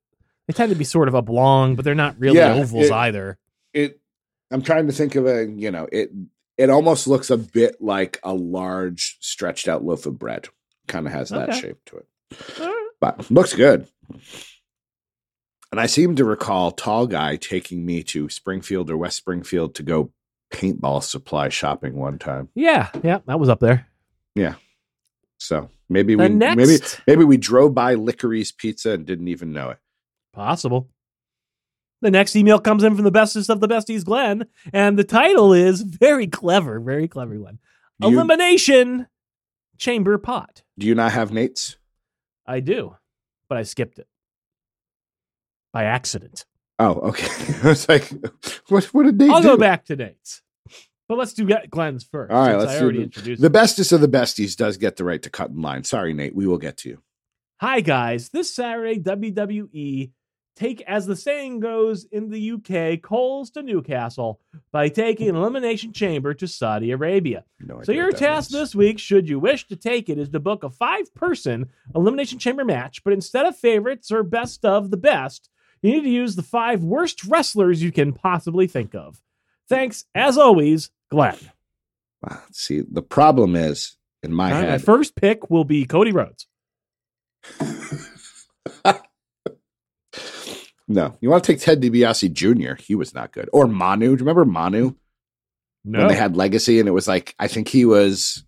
They tend to be sort of oblong, but they're not really
Yeah,
ovals
it-
either.
It I'm trying to think of a, you know, it it almost looks a bit like a large stretched out loaf of bread. Kind of has that
Okay.
shape to it. But looks good. And I seem to recall Tall Guy taking me to Springfield or West Springfield to go paintball supply shopping one time.
Yeah, yeah, that was up there. Yeah.
So maybe
The
we
next
maybe maybe we drove by Licorice Pizza and didn't even know it.
possible. The next email comes in from the bestest of the besties, Glenn, and the title is very clever, very clever, Glenn.
You,
Elimination Chamber Pot.
do you not have Nate's?
I do, but I skipped it by accident.
Oh, okay. I was like, what what did Nate
I'll
do?
go back to Nate's. But let's do Glenn's first.
All right, let's
I already
the-
introduced
The
him.
bestest of the besties does get the right to cut in line. Sorry, Nate. We will get to you.
Hi, guys. This Saturday, WWE take, as the saying goes in the UK, coals to Newcastle by taking an elimination chamber to Saudi Arabia.
No
So your task
means.
this week, should you wish to take it, is to book a five-person elimination chamber match, but instead of favorites or best of the best, you need to use the five worst wrestlers you can possibly think of. Thanks, as always, Glenn.
Wow. See, the problem is in my
right, my first pick will be Cody Rhodes.
no, you want to take Ted DiBiase Jr. He was not good. Or Manu. Do you remember Manu
No,
when they had Legacy and it was like I think he was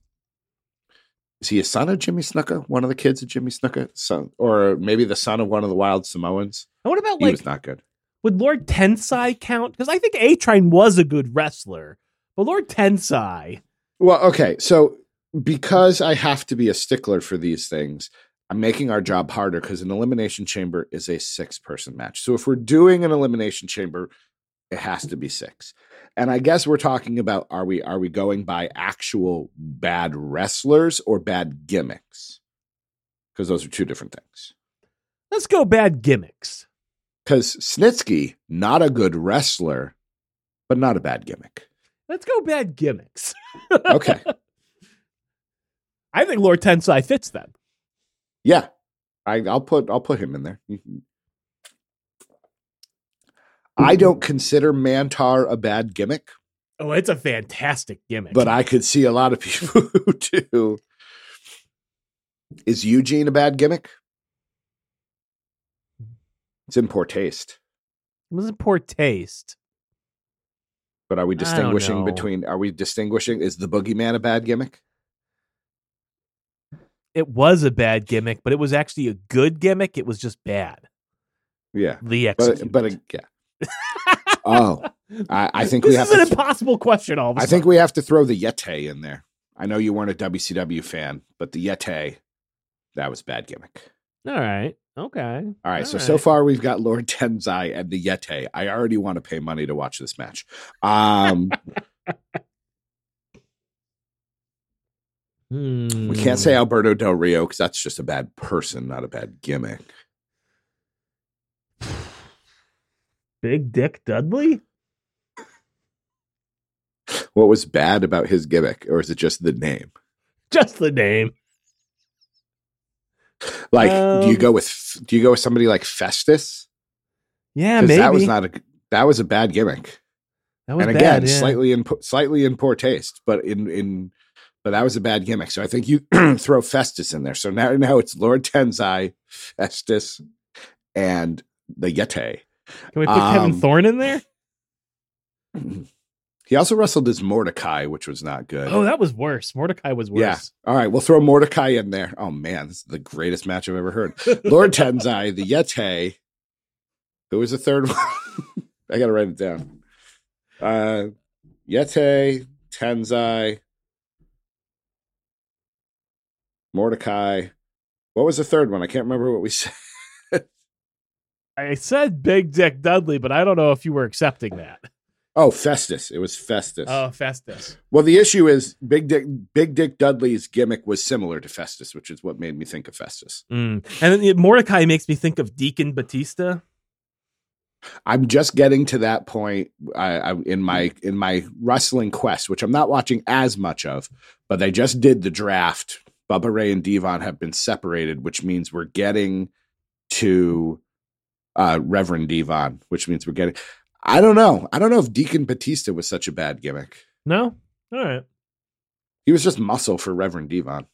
is he a son of Jimmy Snuka? One of the kids of Jimmy Snuka, son, or maybe the son of one of the Wild Samoans.
And what about
He
like
was not good.
would Lord Tensai count? Because I think A Train was a good wrestler, but Lord Tensai.
Well, okay, so because I have to be a stickler for these things, I'm making our job harder because an elimination chamber is a six person match. So if we're doing an elimination chamber, it has to be six. And I guess we're talking about are we are we going by actual bad wrestlers or bad gimmicks? Because those are two different things.
Let's go bad gimmicks.
Because Snitsky, not a good wrestler, but not a bad gimmick.
Let's go bad gimmicks.
Okay.
I think Lord Tensai fits them.
yeah. I, I'll put I'll put him in there. I don't consider Mantaur a bad gimmick,
Oh, it's a fantastic gimmick.
but I could see a lot of people who do. Is Eugene a bad gimmick? It's in poor taste.
it was in poor taste.
But are we distinguishing between? Are we distinguishing? Is the boogeyman a bad gimmick?
It was a bad gimmick, but it was actually a good gimmick. It was just bad.
Yeah,
The
but but uh, yeah. Oh, I, I think
this
we have.
is an
th-
impossible question. All
I
sudden.
think we have to throw the Yeti in there. I know you weren't a WCW fan, but the Yeti, that was bad gimmick.
All right. Okay.
All right,
All
so so far we've got Lord Tensai and the Yeti. I already want to pay money to watch this match. Um, we can't
Hmm.
say Alberto Del Rio because that's just a bad person, not a bad gimmick.
Big Dick Dudley.
What was bad about his gimmick, or is it just the name?
Just the name.
Like, do you
Um,
go with do you go with somebody like Festus?
Yeah, maybe
that was not a that was a bad gimmick.
That was
and
bad,
again,
yeah.
slightly in slightly in poor taste, but in in but that was a bad gimmick. So I think you throw Festus in there. So now now it's Lord Tensai, Festus, and the Yeti.
Can we put Kevin
um,
Thorne in there?
He also wrestled as Mordecai, which was not good.
Oh, that was worse. Mordecai was worse.
Yeah. All right, we'll throw Mordecai in there. Oh man, this is the greatest match I've ever heard. Lord Tensai, the Yeti. Who was the third one? I gotta write it down. Uh Yeti, Tensai, Mordecai. What was the third one? I can't remember what we said.
I said Big Dick Dudley, but I don't know if you were accepting that.
Oh, Festus. It was Festus.
Oh, Festus.
well, the issue is Big Dick Big Dick Dudley's gimmick was similar to Festus, which is what made me think of Festus.
Mm. And then Mordecai makes me think of Deacon Batista.
I'm just getting to that point I, I, in my in my wrestling quest, which I'm not watching as much of, but they just did the draft. Bubba Ray and Devon have been separated, which means we're getting to uh, Reverend Devon, which means we're getting. I don't know. I don't know if Deacon Batista was such a bad gimmick.
No? All right.
He was just muscle for Reverend Devon.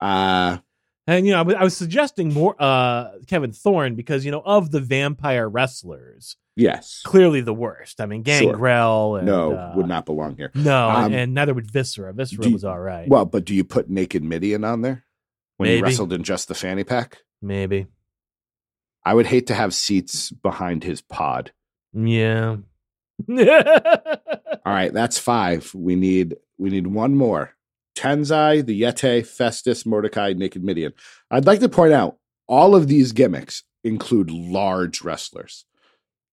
Uh
And you know, I was- suggesting more uh Kevin Thorne because you know of the vampire wrestlers,
yes.
clearly the worst. I mean,
Sure.
Gangrel and
No,
uh,
would not belong here.
No,
Um,
and neither would Viscera. Viscera
do-
was all right.
Well, but do you put Naked Mideon on there when he wrestled in just the fanny pack?
Maybe.
I would hate to have seats behind his pod.
Yeah.
All right, that's five. We need we need one more. Tensai, the Yeti, Festus, Mordecai, Naked Mideon. I'd like to point out all of these gimmicks include large wrestlers.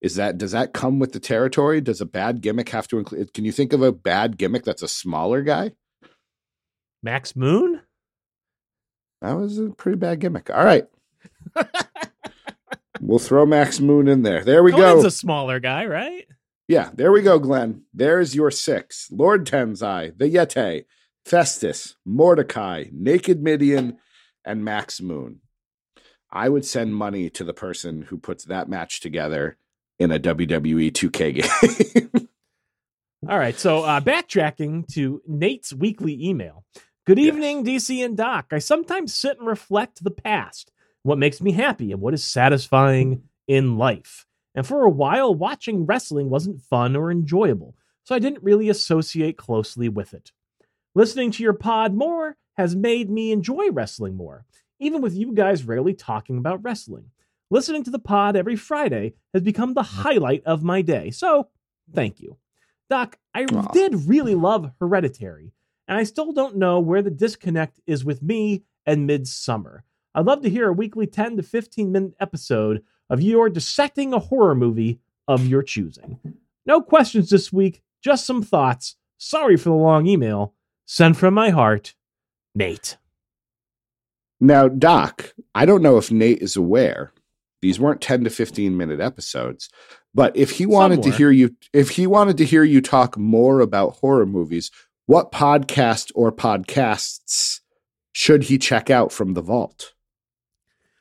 Is that does that come with the territory? Does a bad gimmick have to include? Can you think of a bad gimmick that's a smaller guy?
Max Moon?
That was a pretty bad gimmick. All right, we'll throw Max Moon in there. There we go.
a smaller guy, right?
Yeah, there we go, Glenn. There's your six Lord Tensai, the Yeti, Festus, Mordecai, Naked Mideon, and Max Moon. I would send money to the person who puts that match together in a WWE 2K game.
All right. So uh, backtracking to Nate's weekly email. Good
Yes.
evening, DC and Doc. I sometimes sit and reflect the past, what makes me happy, and what is satisfying in life. And for a while, watching wrestling wasn't fun or enjoyable, so I didn't really associate closely with it. Listening to your pod more has made me enjoy wrestling more, even with you guys rarely talking about wrestling. Listening to the pod every Friday has become the mm-hmm. highlight of my day. So, thank you. Doc, I
Aw.
did really love Hereditary, and I still don't know where the disconnect is with me and Midsummer. I'd love to hear a weekly 10 to 15 minute episode of your dissecting a horror movie of your choosing. No questions this week, just some thoughts. Sorry for the long email. Sent from my heart, Nate.
Now, Doc, I don't know if Nate is aware. These weren't 10 to 15 minute episodes, but if he wanted to hear you if he wanted to hear you talk more about horror movies, what podcast or podcasts should he check out from the vault?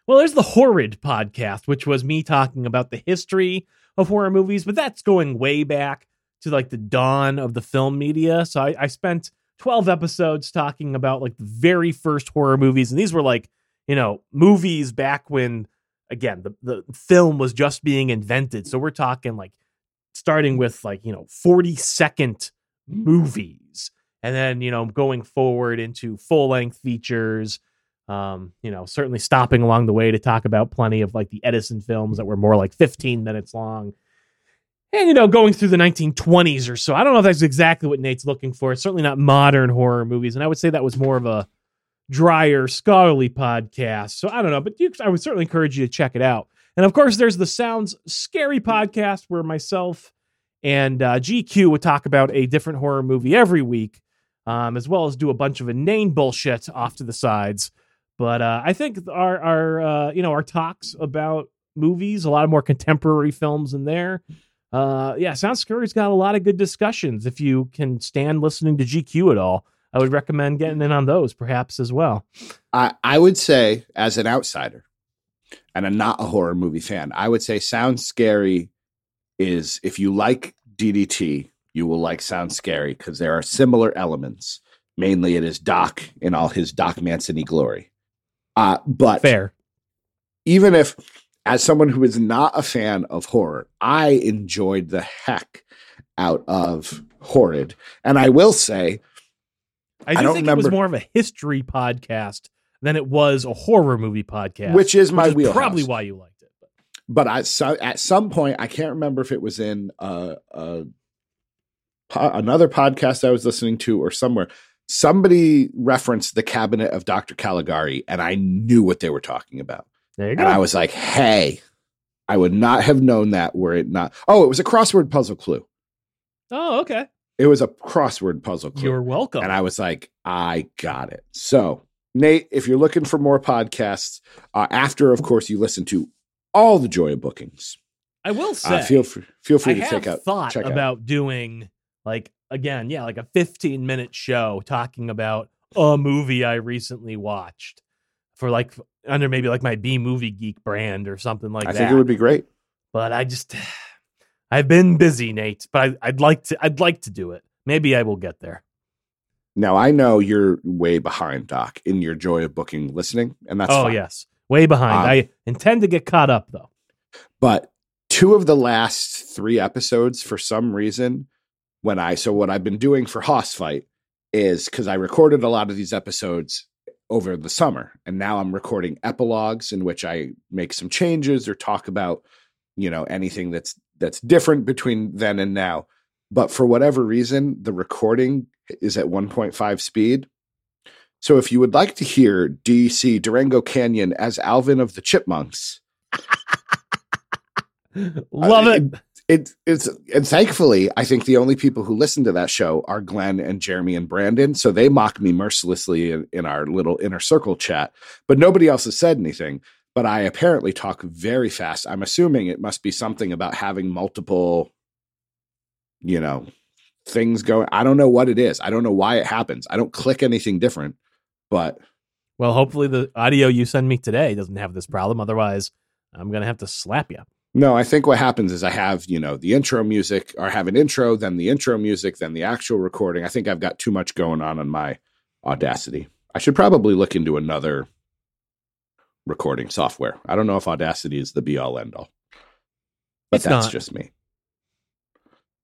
Well, there's the Horrid podcast, which was me talking about the history of horror movies, but that's going way back to like the dawn of the film media. So I, I spent 12 episodes talking about like the very first horror movies. And these were like, you know, movies back when, again, the, the film was just being invented. So we're talking like starting with like, you know, 40 second movies. And then, you know, going forward into full length features um, you know, certainly stopping along the way to talk about plenty of like the Edison films that were more like 15 minutes long. And, you know, going through the 1920s or so. I don't know if that's exactly what Nate's looking for. It's certainly not modern horror movies. And I would say that was more of a drier, scholarly podcast. So I don't know, but you, I would certainly encourage you to check it out. And of course, there's the Sounds Scary podcast where myself and uh, GQ would talk about a different horror movie every week, um, as well as do a bunch of inane bullshit off to the sides. But uh, I think our our uh, you know our talks about movies, a lot of more contemporary films in there. Uh, yeah, Sound Scary's got a lot of good discussions. If you can stand listening to GQ at all, I would recommend getting in on those perhaps as well.
I, I would say, as an outsider, and I'm not a horror movie fan, I would say Sound Scary is if you like DDT, you will like Sound Scary because there are similar elements. Mainly, it is Doc in all his Doc Manson glory. Uh, but
Fair.
even if, as someone who is not a fan of horror, I enjoyed the heck out of Horrid. And I will say,
I do
I don't
think it was more of a history podcast than it was a horror movie podcast,
which is my wheelhouse.
probably why you liked it. But
but I so at some point I can't remember if it was in uh, uh, po- another podcast I was listening to or somewhere. Somebody referenced the cabinet of Dr. Caligari, and I knew what they were talking about.
there you go. And.
I was like, "Hey, I would not have known that were it not." Oh, it was a crossword puzzle clue.
oh, okay.
It was a crossword puzzle clue.
You're welcome.
And I was like, I got it. So, Nate, if you're looking for more podcasts, uh, after, of course, you listen to all the Joy of Bookings,
I will say,
uh, feel free, feel free
I
to check out.
thought
check out.
about doing like again, yeah, like a 15 minute show talking about a movie I recently watched for like under maybe like my B movie geek brand or something like
I
that.
I think it would be great.
but I just I've been busy, Nate. But I, I'd like to I'd like to do it. Maybe I will get there.
Now, I know you're way behind, Doc, in your Joy of Booking listening, and that's
oh
fine.
yes, way behind.
Um,
I intend to get caught up though.
But two of the last three episodes, for some reason, when I so what I've been doing for Hoss Fight is because I recorded a lot of these episodes over the summer, and now I'm recording epilogues in which I make some changes or talk about, you know, anything that's that's different between then and now. But for whatever reason, the recording is at 1.5 speed. So if you would like to hear DC Durango Canyon as Alvin of the Chipmunks,
Love
Uh,
it.
It it's and thankfully i think the only people who listen to that show are glenn and jeremy and brandon so they mock me mercilessly in, in our little inner circle chat but nobody else has said anything but i apparently talk very fast i'm assuming it must be something about having multiple you know things going i don't know what it is i don't know why it happens i don't click anything different but
Well, hopefully the audio you send me today doesn't have this problem. Otherwise, I'm gonna have to slap you.
No, I think what happens is I have, you know, the intro music or have an intro, then the intro music, then the actual recording. I think I've got too much going on on my Audacity. I should probably look into another recording software. I don't know if Audacity is the be all end all. But
It's
that's
not.
just me.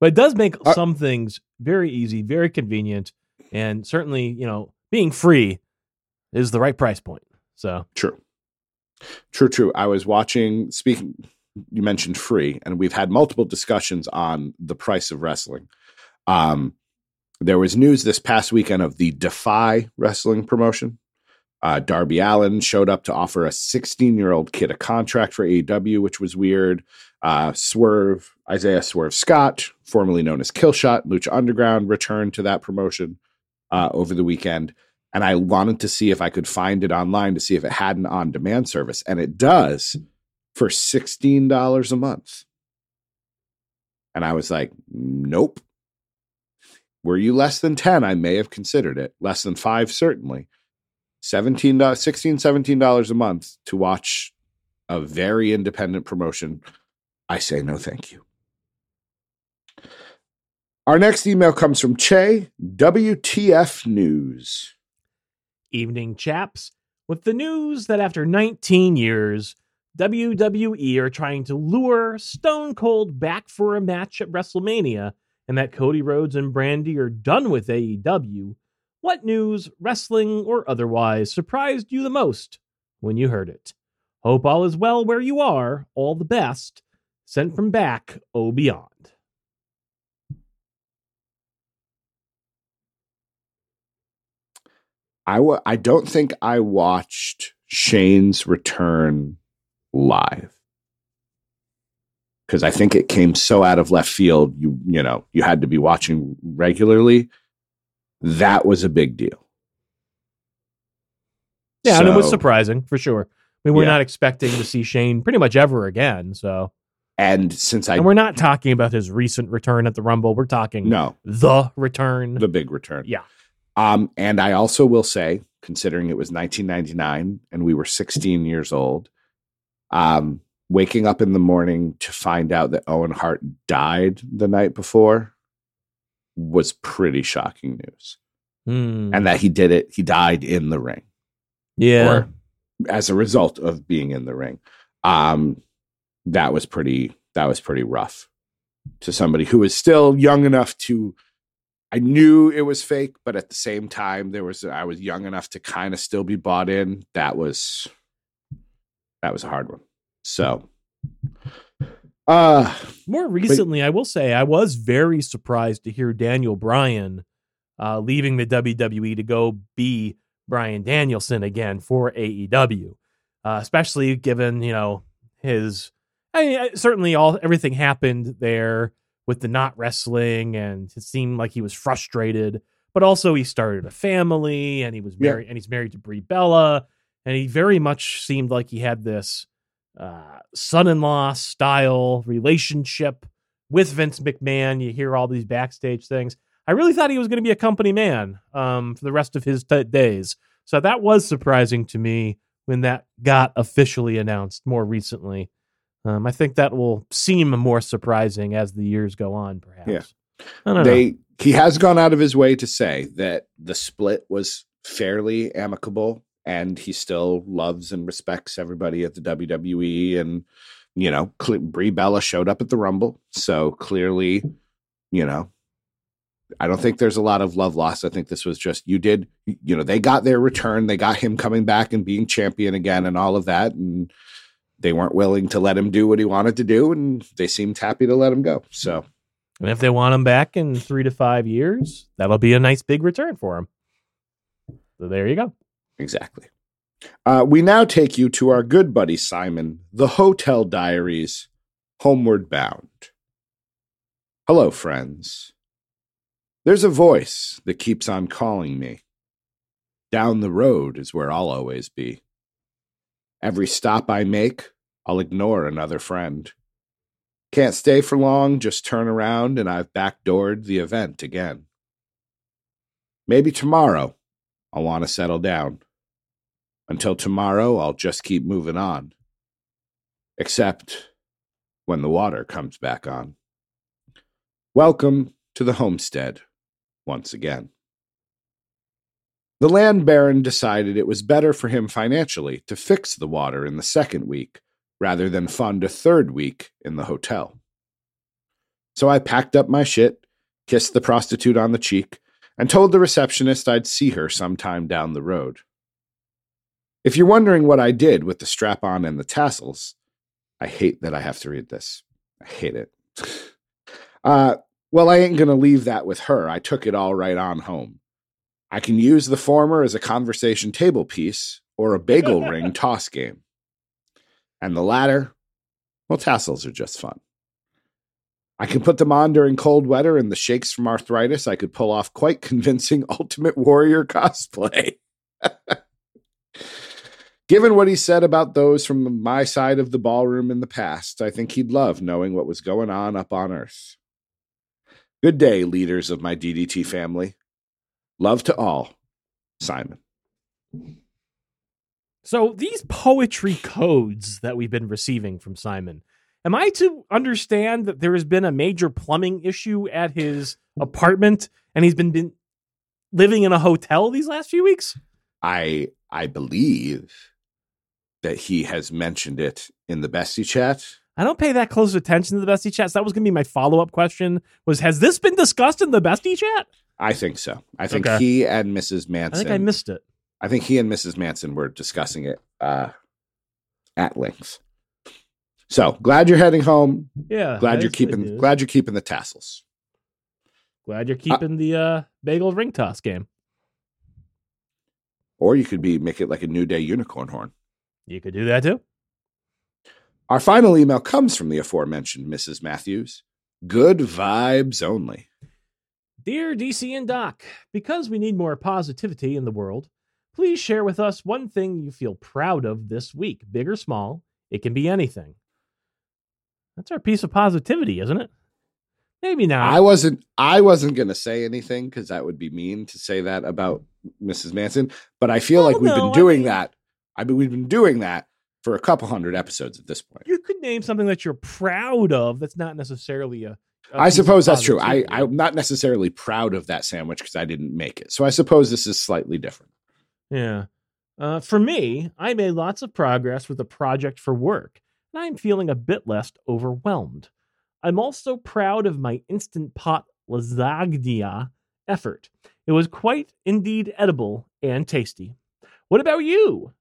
But it does make
Uh,
some things very easy, very convenient. And certainly, you know, being free is the right price point. So
True. True, true. I was watching, speaking, you mentioned free, and we've had multiple discussions on the price of wrestling. Um, there was news this past weekend of the Defy wrestling promotion. Uh, Darby Allin showed up to offer a 16 year old kid a contract for AEW, which was weird. Uh, Swerve, Isaiah Swerve Scott, formerly known as Killshot, Lucha Underground, returned to that promotion uh, over the weekend. And I wanted to see if I could find it online to see if it had an on demand service. And it does for $16 a month. And I was like, nope. Were you less than 10? I may have considered it. Less than five, certainly. $17, $16, $17 a month to watch a very independent promotion. I say no, thank you. Our next email comes from Che, WTF News.
evening, chaps, with the news that after 19 years, WWE are trying to lure Stone Cold back for a match at WrestleMania and that Cody Rhodes and Brandi are done with AEW. What news, wrestling or otherwise, surprised you the most when you heard it? Hope all is well where you are. All the best. Sent from back, oh beyond.
I w- I don't think I watched Shane's return live because I think it came so out of left field. You you know you had to be watching regularly. That was a big deal.
Yeah, and it was surprising for sure. I mean, we're
Yeah.
not expecting to see Shane pretty much ever again. So,
And since I
and we're not talking about his recent return at the Rumble. We're talking
no
the return.
the big return,
Yeah.
Um, and I also will say, considering it was 1999 and we were 16 years old, um, waking up in the morning to find out that Owen Hart died the night before was pretty shocking news.
Hmm.
And that he did it, he died in the ring
yeah,
or as a result of being in the ring. Um, that was pretty, that was pretty rough to somebody who was still young enough to I knew it was fake, but at the same time, there was I was young enough to kind of still be bought in. That was that was a hard one. So, uh
More recently, I will say I was very surprised to hear Daniel Bryan uh, leaving the WWE to go be Bryan Danielson again for AEW, uh, especially given you know his. I mean, certainly all everything happened there with the not wrestling, and it seemed like he was frustrated. But also, he started a family, and he was
Yeah.
married, and he's married to Brie Bella, and he very much seemed like he had this uh, son-in-law style relationship with Vince McMahon. You hear all these backstage things. I really thought he was going to be a company man um, for the rest of his t- days. So that was surprising to me when that got officially announced more recently. Um, I think that will seem more surprising as the years go on, perhaps.
Yeah.
I don't know.
they he has gone out of his way to say that the split was fairly amicable and he still loves and respects everybody at the WWE and you know Cle- Brie Bella showed up at the Rumble so clearly you know I don't think there's a lot of love lost I think this was just you did you know they got their return they got him coming back and being champion again and all of that and they weren't willing to let him do what he wanted to do and they seemed happy to let him go so
and if they want him back in three to five years, that'll be a nice big return for him. So there you go.
Exactly. Uh, we now take you to our good buddy Simon, the Hotel Diaries, Homeward Bound. Hello, friends. There's a voice that keeps on calling me. Down the road is where I'll always be. Every stop I make, I'll ignore another friend. Can't stay for long, just turn around, and I've backdoored the event again. Maybe tomorrow I'll want to settle down. Until tomorrow, I'll just keep moving on. Except when the water comes back on. Welcome to the homestead once again. The land baron decided it was better for him financially to fix the water in the second week rather than fund a third week in the hotel. So I packed up my shit, kissed the prostitute on the cheek, and told the receptionist I'd see her sometime down the road. If you're wondering what I did with the strap on and the tassels, I hate that I have to read this. I hate it. Uh, well, I ain't going to leave that with her. I took it all right on home. I can use the former as a conversation table piece or a bagel ring toss game. And the latter, well, tassels are just fun. I can put them on during cold weather and the shakes from arthritis. I could pull off quite convincing Ultimate Warrior cosplay. Given what he said about those from my side of the ballroom in the past, I think he'd love knowing what was going on up on Earth. Good day, leaders of my DDT family. Love to all, Simon.
So these poetry codes that we've been receiving from Simon, am I to understand that there has been a major plumbing issue at his apartment and he's been, been living in a hotel these last few weeks?
I I believe that he has mentioned it in the bestie chat.
I don't pay that close attention to the bestie chats. That was going to be my follow up question: was has this been discussed in the bestie chat?
I think so. I think
Okay.
he and Mrs. Manson.
I think I missed it.
I think he and Mrs. Manson were discussing it uh, at length. So glad you're heading home.
Yeah,
Glad
that
you're keeping.
news.
Glad you're keeping the tassels.
glad you're keeping the uh, bagel ring toss game.
Or you could be make it like a new day unicorn horn.
You could do that too.
Our final email comes from the aforementioned Mrs. Matthews. Good vibes only.
Dear DC and Doc, because we need more positivity in the world, please share with us one thing you feel proud of this week, big or small. It can be anything. That's our piece of positivity, isn't it? Maybe not.
I wasn't. I wasn't going to say anything because that would be mean to say that about Mrs. Manson. But I feel
Well,
like we've
no,
been doing
mean-
that. I mean, we've been doing that for a couple hundred episodes at this point.
you could name something that you're proud of that's not necessarily a. a
I suppose that's true. I, I'm not necessarily proud of that sandwich because I didn't make it. So I suppose this is slightly different.
Yeah. Uh, for me, I made lots of progress with a project for work, and I'm feeling a bit less overwhelmed. I'm also proud of my Instant Pot lasagna effort. It was quite indeed edible and tasty. What about you?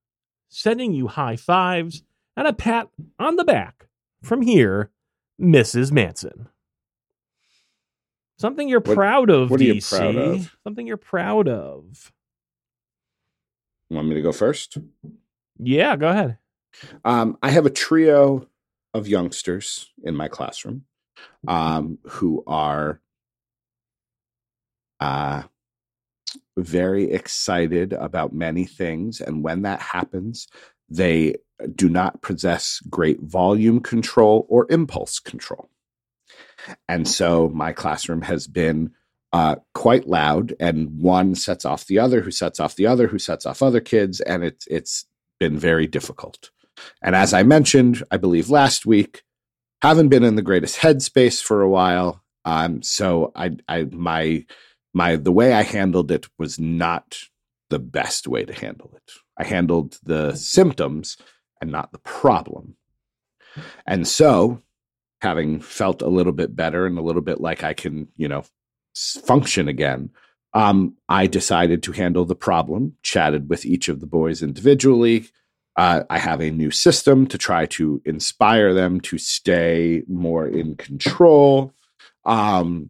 Sending you high fives and a pat on the back from here, Mrs. Manson. Something you're
What-
proud of,
what are you
DC.
proud of?
Something you're proud of.
Want me to go first?
Yeah, go ahead.
Um, I have a trio of youngsters in my classroom um, who are uh, very excited about many things. And when that happens, they do not possess great volume control or impulse control. And so my classroom has been uh, quite loud, and one sets off the other, who sets off the other, who sets off other kids, and it's it's been very difficult. And as I mentioned, I believe last week, haven't been in the greatest headspace for a while. Um, so I, I, my, my, the way I handled it was not the best way to handle it. I handled the symptoms and not the problem. And so, having felt a little bit better and a little bit like I can, you know, function again, um, I decided to handle the problem, chatted with each of the boys individually, uh, I have a new system to try to inspire them to stay more in control. Um,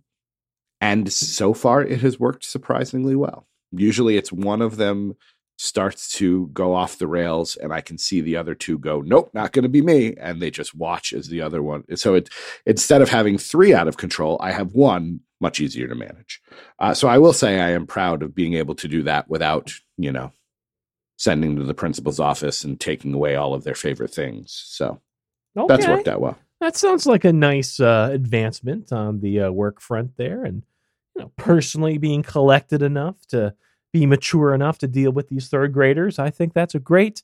and so far, it has worked surprisingly well. Usually, it's one of them starts to go off the rails, and I can see the other two go, "Nope, not going to be me," and they just watch as the other one. So it instead of having three out of control, I have one much easier to manage. Uh, so I will say I am proud of being able to do that without, you know, sending to the principal's office and taking away all of their favorite things. So
Okay.
that's worked out well.
That sounds like a nice uh, advancement on the uh, work front there, and you know, personally being collected enough to be mature enough to deal with these third graders. I think that's a great,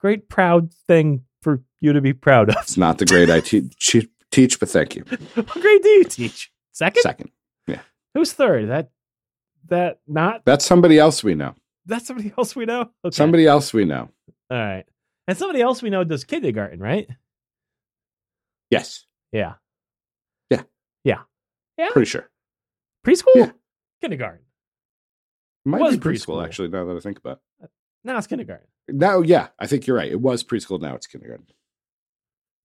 great, proud thing for you to be proud of.
It's not the grade I te- che- teach, but thank you.
what grade do you teach? Second?
Second. Yeah.
Who's third? That that not
That's somebody else we know.
That's somebody else we know. Okay.
Somebody else we know.
All right, and somebody else we know does kindergarten, right?
Yes.
Yeah.
Yeah.
Yeah. Yeah.
Pretty sure.
Preschool.
Yeah.
Kindergarten.
Might
Was
be preschool,
preschool.
actually. Now that I think about it.
Now it's kindergarten.
Now, yeah, I think you're right. It was preschool. Now it's kindergarten.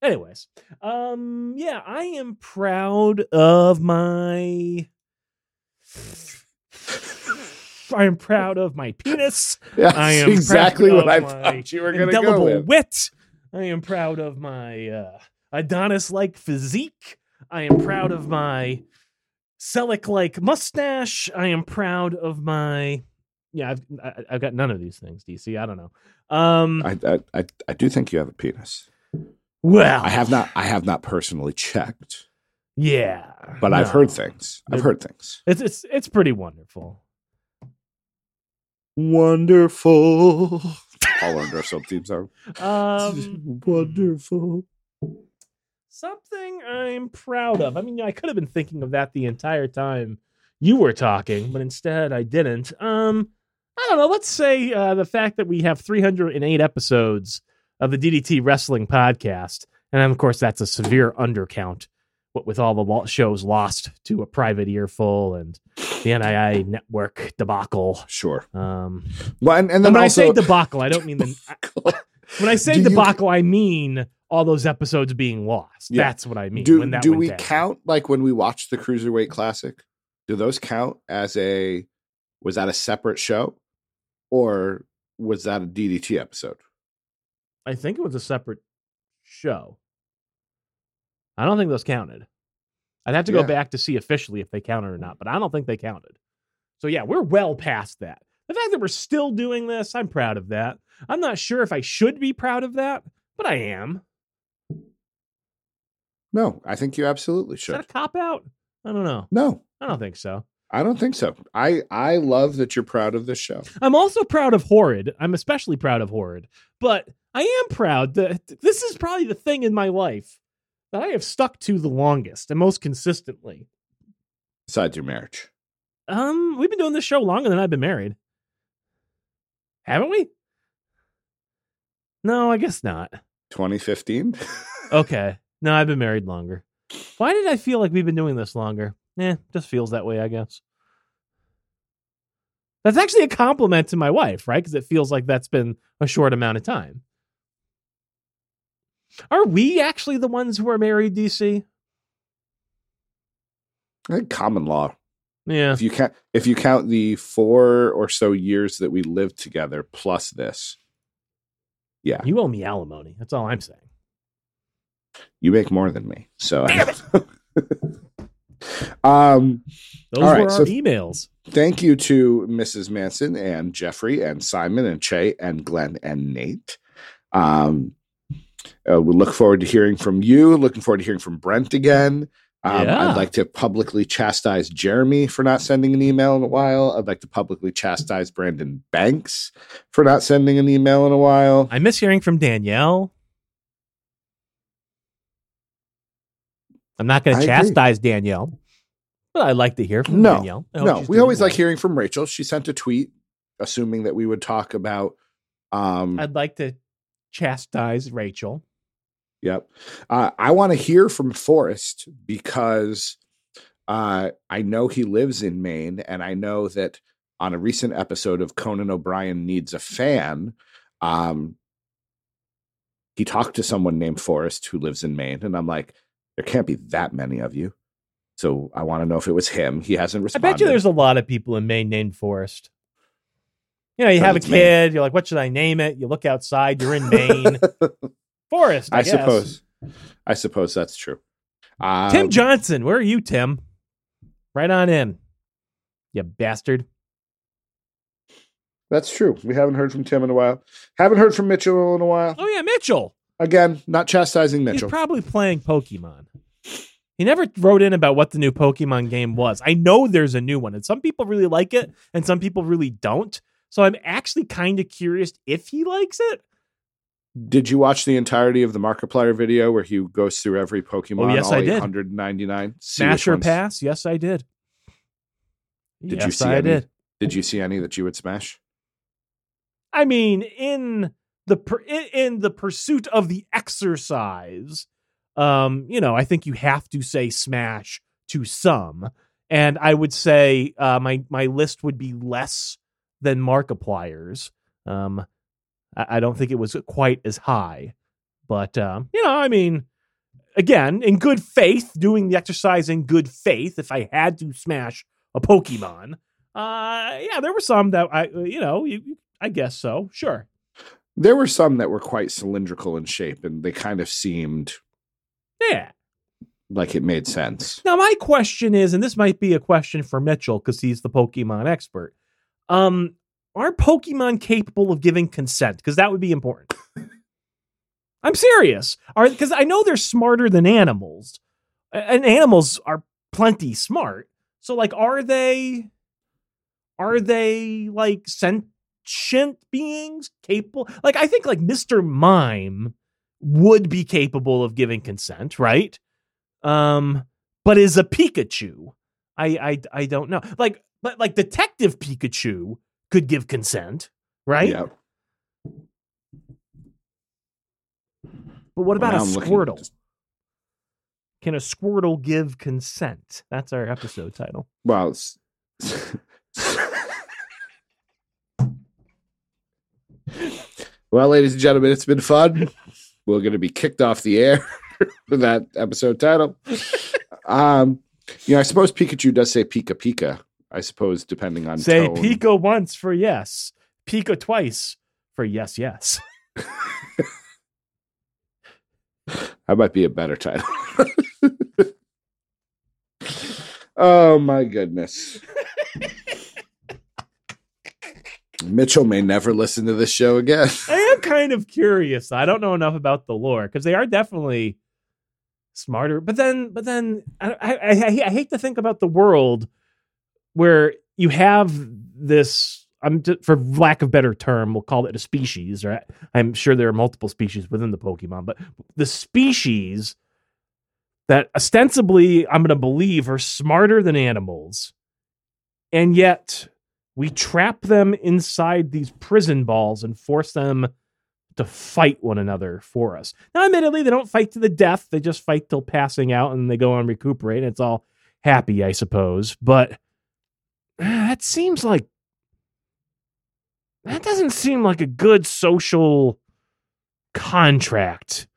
Anyways, um, yeah, I am proud of my. I am proud of my penis.
Yeah,
I am
exactly
proud
what I thought you were going to go with.
wit. I am proud of my uh, Adonis-like physique. I am proud of my Selleck-like mustache. I am proud of my. Yeah, I've I, I've got none of these things. DC, I don't know. Um,
I, I, I, I do think you have a penis.
well,
I have not. I have not personally checked,
Yeah,
but I've heard things. I've
It-
heard things.
It's it's it's pretty wonderful.
Wonderful. All under some theme song.
Um,
Wonderful.
something I'm proud of. I mean, I could have been thinking of that the entire time you were talking, but instead I didn't. Um, I don't know. Let's say uh, the fact that we have 308 episodes of the DDT Wrestling Podcast, and of course that's a severe undercount. What with all the shows lost to a private earful and the NII network debacle.
Sure.
Um,
Well, and, and
and
then
when
also,
I say debacle, I don't mean the. When I say
Do you-
debacle, I mean all those episodes being lost.
Yeah.
That's what I mean.
do
when that
do we
down.
count like when we watched the Cruiserweight Classic? Do those count as a was that a separate show, or was that a DDT episode?
I think it was a separate show. I don't think those counted. I'd have to go
Yeah.
back to see officially if they counted or mm. not, but I don't think they counted. So yeah, we're well past that. The fact that we're still doing this, I'm proud of that. I'm not sure if I should be proud of that, but I am.
No, I think you absolutely should.
Is that a cop out? I don't know.
No,
I don't think so.
I don't think so. I I love that you're proud of this show.
I'm also proud of Horrid. I'm especially proud of Horrid. But I am proud that this is probably the thing in my life that I have stuck to the longest and most consistently.
Besides your marriage,
Um, we've been doing this show longer than I've been married. Haven't we? No, I guess not.
2015.
Okay. No, I've been married longer. Why did I feel like we've been doing this longer? Eh, just feels that way, I guess. That's actually a compliment to my wife, right? Because it feels like that's been a short amount of time. Are we actually the ones who are married, DC?
I think common law.
Yeah.
If you count if you count the four or so years that we lived together plus this, yeah,
You owe me alimony. That's all I'm saying.
you make more than me. So,
Damn
um,
Those
All
were
right,
our
so-
emails.
thank you to Mrs. Manson and Jeffrey and Simon and Che and Glenn and Nate. Um, uh, we look forward to hearing from you. Looking forward to hearing from Brent again. Um,
Yeah.
I'd like to publicly chastise Jeremy for not sending an email in a while. I'd like to publicly chastise Brandon Banks for not sending an email in a while.
I miss hearing from Danielle. I'm not going
I
to
agree.
chastise Danielle, but I like to hear from
No,
Danielle.
No, we
doing
always like hearing from Rachel. She sent a tweet assuming that we would talk about. Um,
I'd like to chastise Rachel.
Yep. Uh, I want to hear from Forrest because uh, I know he lives in Maine, and I know that on a recent episode of Conan O'Brien Needs a Fan, um, he talked to someone named Forrest who lives in Maine, and I'm like, there can't be that many of you. So I want to know if it was him. He hasn't responded.
I bet you there's a lot of people in Maine named Forrest. You know, you have a
it's Maine.
kid. You're like, what should I name it? You look outside. You're in Maine. Forest, I,
I suppose. I suppose that's true. Um,
Tim Johnson. Where are you, Tim? Right on in. You bastard.
That's true. We haven't heard from Tim in a while. Haven't heard from Mitchell in a while.
Oh yeah, Mitchell.
Again, not chastising Mitchell.
He's probably playing Pokemon. He never wrote in about what the new Pokemon game was. I know there's a new one, and some people really like it, and some people really don't. So I'm actually kind of curious if he likes it.
Did you watch the entirety of the Markiplier video where he goes through every Pokemon?
Oh, yes,
all
I did.
199.
Smash or pass? Yes, I did.
Did you
yes,
see
I
any?
did.
Did you see any that you would smash?
I mean, in the in, in the pursuit of the exercise, um, you know, I think you have to say smash to some, and I would say uh, my my list would be less than Markiplier's. Um, I, I don't think it was quite as high, but um, you know, I mean, again, in good faith, doing the exercise in good faith. If I had to smash a Pokemon, uh, yeah, there were some that I, you know, you, I guess so. Sure.
There were some that were quite cylindrical in shape, and they kind of seemed
Yeah.
like it made sense.
Now, my question is, and this might be a question for Mitchell because he's the Pokemon expert. Um, are Pokemon capable of giving consent? Because that would be important. I'm serious. Are because I know they're smarter than animals, and animals are plenty smart. So, like, are they? Are they like sentient beings capable? Like, I think like Mister Mime would be capable of giving consent, right? Um, but is a Pikachu. I I I don't know. Like, but like Detective Pikachu could give consent, right?
Yeah.
But what about
Now
a Squirtle? Can a Squirtle give consent? That's our episode title.
Well, it's, well, ladies and gentlemen, it's been fun. We're going to be kicked off the air for that episode title. Um, you know, I suppose Pikachu does say Pika Pika. I suppose depending on
Say
tone.
Pika once for yes, Pika twice for yes, yes.
That might be a better title. oh my goodness. Mitchell may never listen to this show again.
I am kind of curious. I don't know enough about the lore because they are definitely smarter. But then, but then I, I, I, I hate to think about the world where you have this. I'm just, for lack of better term, we'll call it a species, right? I'm sure there are multiple species within the Pokemon, but the species that ostensibly I'm going to believe are smarter than animals, and yet we trap them inside these prison balls and force them to fight one another for us. Now, admittedly, they don't fight to the death; they just fight till passing out, and they go on recuperate. And it's all happy, I suppose. But that seems like that doesn't seem like a good social contract.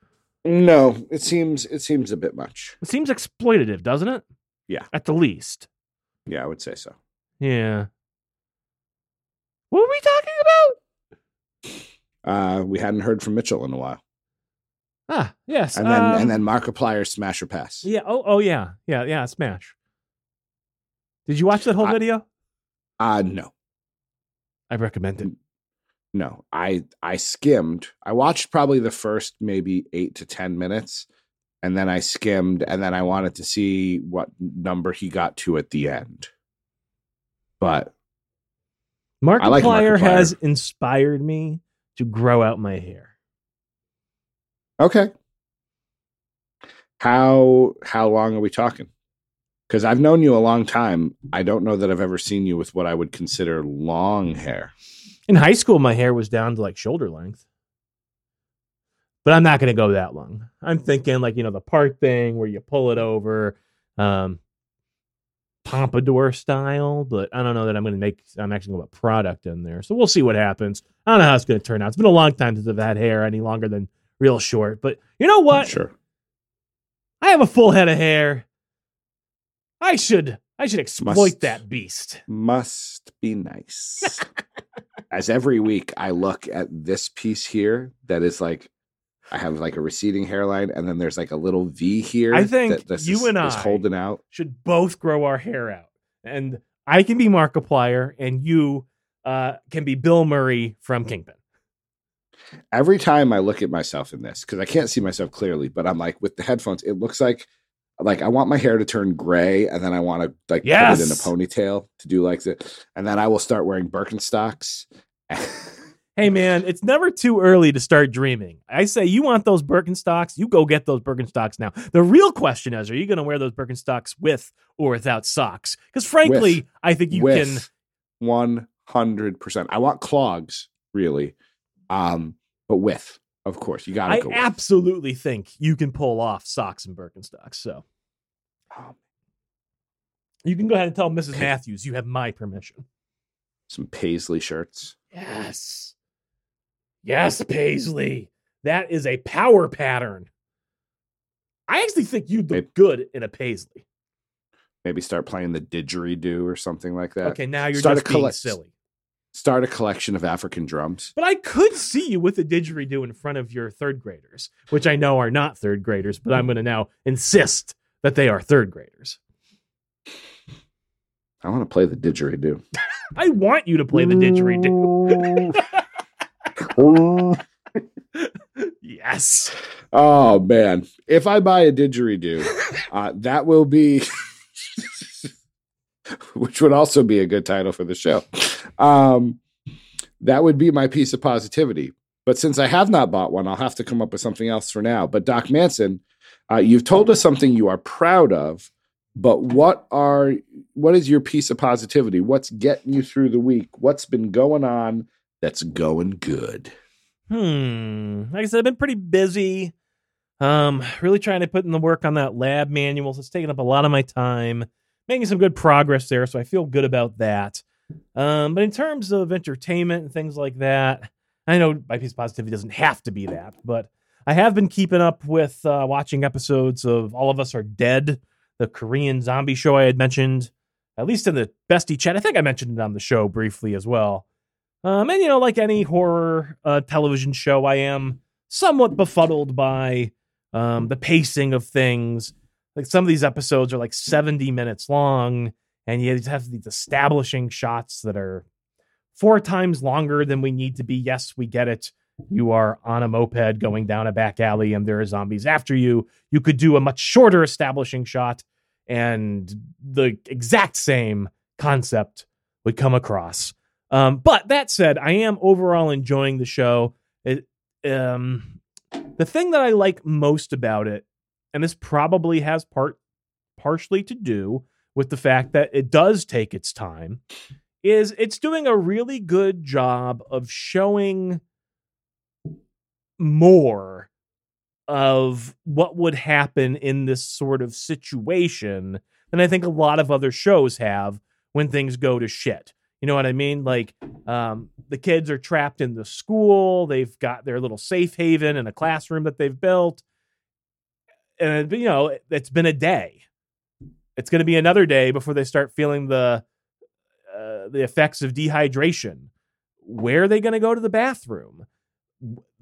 No, it seems it seems a bit much.
It seems exploitative, doesn't it?
Yeah.
at the least.
Yeah, I would say so.
Yeah. What were we talking about?
Uh, we hadn't heard from Mitchell in a while,
Ah, yes.
and then
um,
and then Markiplier Smash or Pass.
Yeah. Oh, oh, yeah. Yeah, yeah. Smash. Did you watch that whole
I-
video?
Uh no,
I recommend it.
no. I I skimmed. I watched probably the first maybe eight to ten minutes, and then I skimmed, and then I wanted to see what number he got to at the end. But
Markiplier,
I like Markiplier.
has inspired me to grow out my hair.
okay, how how long are we talking? Because I've known you a long time. I don't know that I've ever seen you with what I would consider long hair.
In high school, my hair was down to like shoulder length. But I'm not going to go that long. I'm thinking like, you know, the part thing where you pull it over, um, pompadour style, but I don't know that I'm going to make, I'm actually going to put product in there. So we'll see what happens. I don't know how it's going to turn out. It's been a long time since I've had hair any longer than real short. But you know what?
Sure.
I have a full head of hair. I should, I should exploit
Must.
that beast.
must be nice. As every week I look at this piece here that is like I have like a receding hairline and then there's like a little V here.
I think
that this
you
is,
and
is
I-
holding out.
should both grow our hair out. And I can be Markiplier and you uh, can be Bill Murray from Kingpin.
Every time I look at myself in this, because I can't see myself clearly, but I'm like with the headphones, it looks like like I want my hair to turn gray and then I want to like put it in a ponytail to do like that. And then I will start wearing Birkenstocks.
Hey man, it's never too early to start dreaming. I say you want those Birkenstocks, you go get those Birkenstocks now. The real question is, are you going to wear those Birkenstocks with or without socks? Because frankly,
With.
I think you can.
one hundred percent. I want clogs, really, um, but with, of course, you got to
I
go. with.
absolutely think you can pull off socks and Birkenstocks. So
Um,
you can go ahead and tell Mrs. Matthews you have my permission.
Some paisley shirts.
Yes. Yes, Paisley. That is a power pattern. I actually think you'd look
It-
good in a Paisley.
Maybe start playing the didgeridoo or something like that.
Okay, now you're
Start
just
a
being
collect-
silly.
Start a collection of African drums.
But I could see you with a didgeridoo in front of your third graders, which I know are not third graders, but I'm going to now insist that they are third graders.
I want to play the didgeridoo.
I want you to play the didgeridoo. yes.
Oh man, if I buy a didgeridoo, uh, that will be, which would also be a good title for the show. Um, that would be my piece of positivity. But since I have not bought one, I'll have to come up with something else for now. But Doc Manson, uh, you've told us something you are proud of. But what are what is your piece of positivity? What's getting you through the week? What's been going on that's going good?
Hmm. Like I said, I've been pretty busy. Um, really trying to put in the work on that lab manual. So it's taken up a lot of my time, making some good progress there. So I feel good about that. Um, but in terms of entertainment and things like that, I know my piece of positivity doesn't have to be that, but I have been keeping up with uh, watching episodes of All of Us Are Dead, the Korean zombie show I had mentioned, at least in the bestie chat. I think I mentioned it on the show briefly as well. Um, and you know, like any horror uh, television show, I am somewhat befuddled by um, the pacing of things. Like some of these episodes are like 70 minutes long, and you have these establishing shots that are four times longer than we need to be. Yes, we get it. You are on a moped going down a back alley, and there are zombies after you. You could do a much shorter establishing shot, and the exact same concept would come across. Um, but that said, I am overall enjoying the show. It, um, the thing that I like most about it, and this probably has part partially to do with the fact that it does take its time, is it's doing a really good job of showing more of what would happen in this sort of situation than I think a lot of other shows have when things go to shit. You know what I mean? Like um, the kids are trapped in the school. They've got their little safe haven in a classroom that they've built. And, you know, it's been a day. It's going to be another day before they start feeling the uh, the effects of dehydration. Where are they going to go to the bathroom?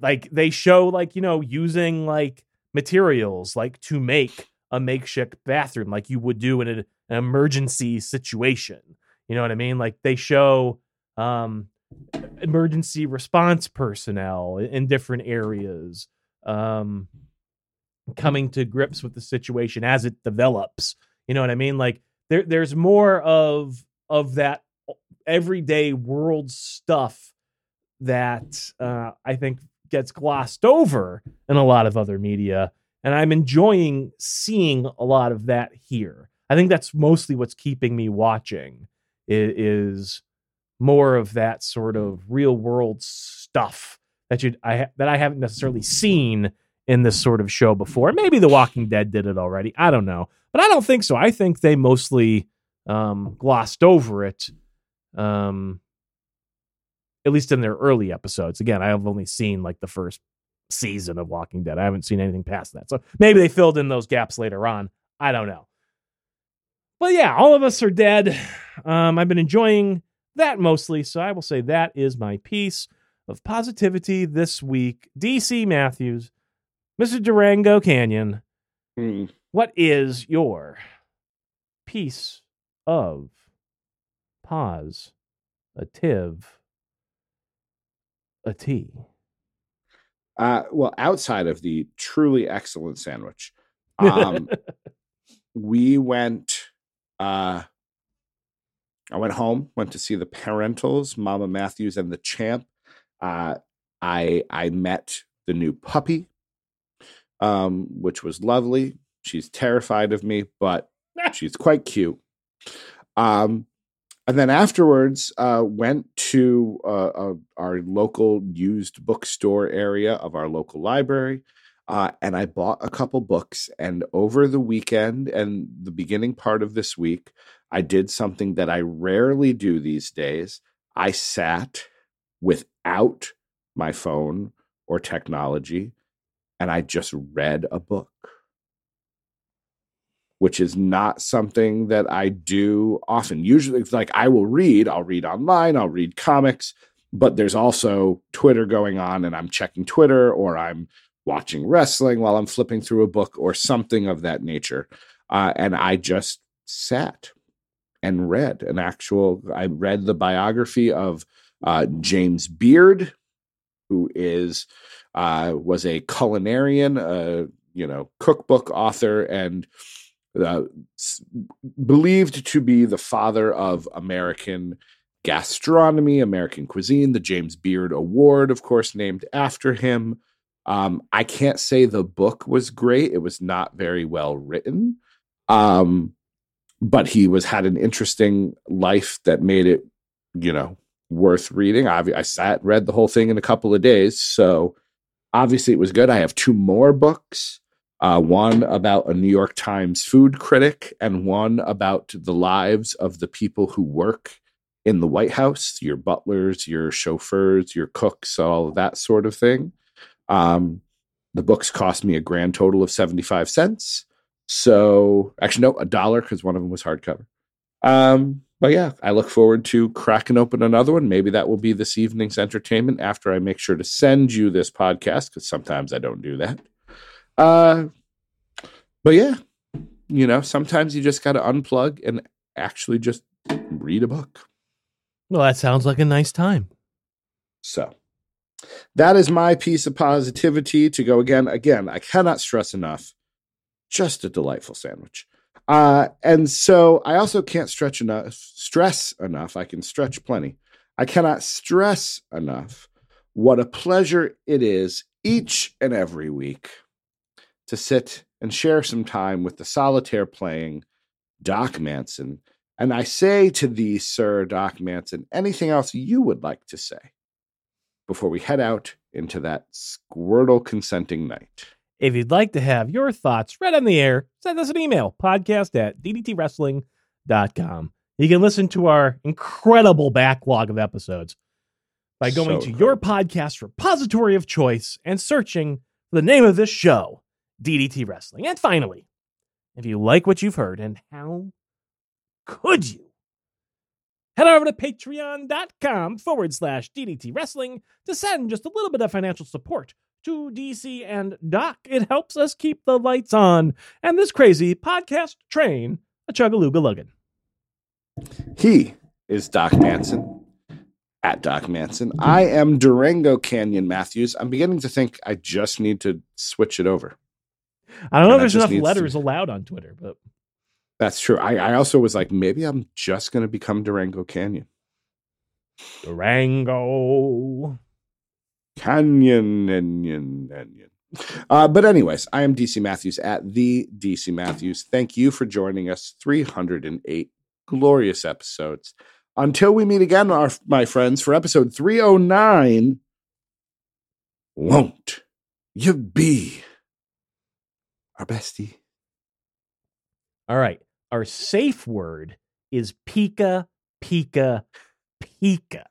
Like they show, like you know, using like materials like to make a makeshift bathroom, like you would do in an emergency situation. You know what I mean? Like they show um, emergency response personnel in different areas um, coming to grips with the situation as it develops. You know what I mean? Like there, there's more of of that everyday world stuff that uh, I think gets glossed over in a lot of other media, and I'm enjoying seeing a lot of that here. I think that's mostly what's keeping me watching is more of that sort of real world stuff that you I that I haven't necessarily seen in this sort of show before. Maybe The Walking Dead did it already. I don't know, but I don't think so. I think they mostly um, glossed over it, um, at least in their early episodes. Again, I have only seen like the first season of Walking Dead. I haven't seen anything past that, so maybe they filled in those gaps later on. I don't know. But yeah, all of us are dead. Um, I've been enjoying that mostly, so I will say that is my piece of positivity this week. DC Matthews, Mr. Durango Canyon,
Hmm.
what is your piece of pause a tiv a t?
Uh, well, outside of the truly excellent sandwich, um, we went. Uh, I went home, went to see the Parentals, Mama Matthews and the Champ. Uh, I I met the new puppy, um, which was lovely. She's terrified of me, but she's quite cute. Um, and then afterwards, uh, went to uh, uh, our local used bookstore area of our local library, uh, and I bought a couple books. And over the weekend and the beginning part of this week, I did something that I rarely do these days. I sat without my phone or technology and I just read a book, which is not something that I do often. Usually, it's like I will read, I'll read online, I'll read comics, but there's also Twitter going on and I'm checking Twitter or I'm watching wrestling while I'm flipping through a book or something of that nature. Uh, and I just sat and read an actual, I read the biography of uh, James Beard, who is uh, was a culinarian, uh, you know, cookbook author, and uh, believed to be the father of American gastronomy, American cuisine. The James Beard Award, of course, named after him. Um, I can't say the book was great; it was not very well written. Um, but he was had an interesting life that made it, you know, worth reading. I, I sat read the whole thing in a couple of days, so obviously it was good. I have two more books. Uh, one about a New York Times food critic, and one about the lives of the people who work in the White House your butlers, your chauffeurs, your cooks, all that sort of thing. Um, the books cost me a grand total of 75 cents. So, actually, no, a dollar because one of them was hardcover. Um, but yeah, I look forward to cracking open another one. Maybe that will be this evening's entertainment after I make sure to send you this podcast because sometimes I don't do that. Uh, but yeah, you know, sometimes you just got to unplug and actually just read a book.
Well, that sounds like a nice time.
So that is my piece of positivity to go again. Again, I cannot stress enough. Just a delightful sandwich. Uh, and so I also can't stretch enough, stress enough. I can stretch plenty. I cannot stress enough what a pleasure it is each and every week to sit and share some time with the solitaire playing Doc Manson. And I say to thee, Sir Doc Manson, anything else you would like to say before we head out into that squirtle consenting night?
If you'd like to have your thoughts read on the air, send us an email podcast at ddtwrestling.com. You can listen to our incredible backlog of episodes by going so to your podcast repository of choice and searching for the name of this show, DDT Wrestling. And finally, if you like what you've heard, and how could you? Head over to patreon.com forward slash DDT Wrestling to send just a little bit of financial support to DC and Doc. It helps us keep the lights on and this crazy podcast train a chuggalooga luggin.
He is Doc Manson at Doc Manson. I am Durango Canyon Matthews. I'm beginning to think I just need to switch it over.
I don't know if there's enough letters to... allowed on Twitter, but
that's true. I, I also was like, maybe I'm just going to become Durango Canyon.
Durango.
Canyon, Canyon, Canyon. Uh, but anyways, I am DC Matthews at the DC Matthews. Thank you for joining us. 308 glorious episodes. Until we meet again, our, my friends, for episode 309, won't you be our bestie?
All right. Our safe word is Pika, Pika, Pika.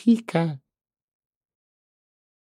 Pika.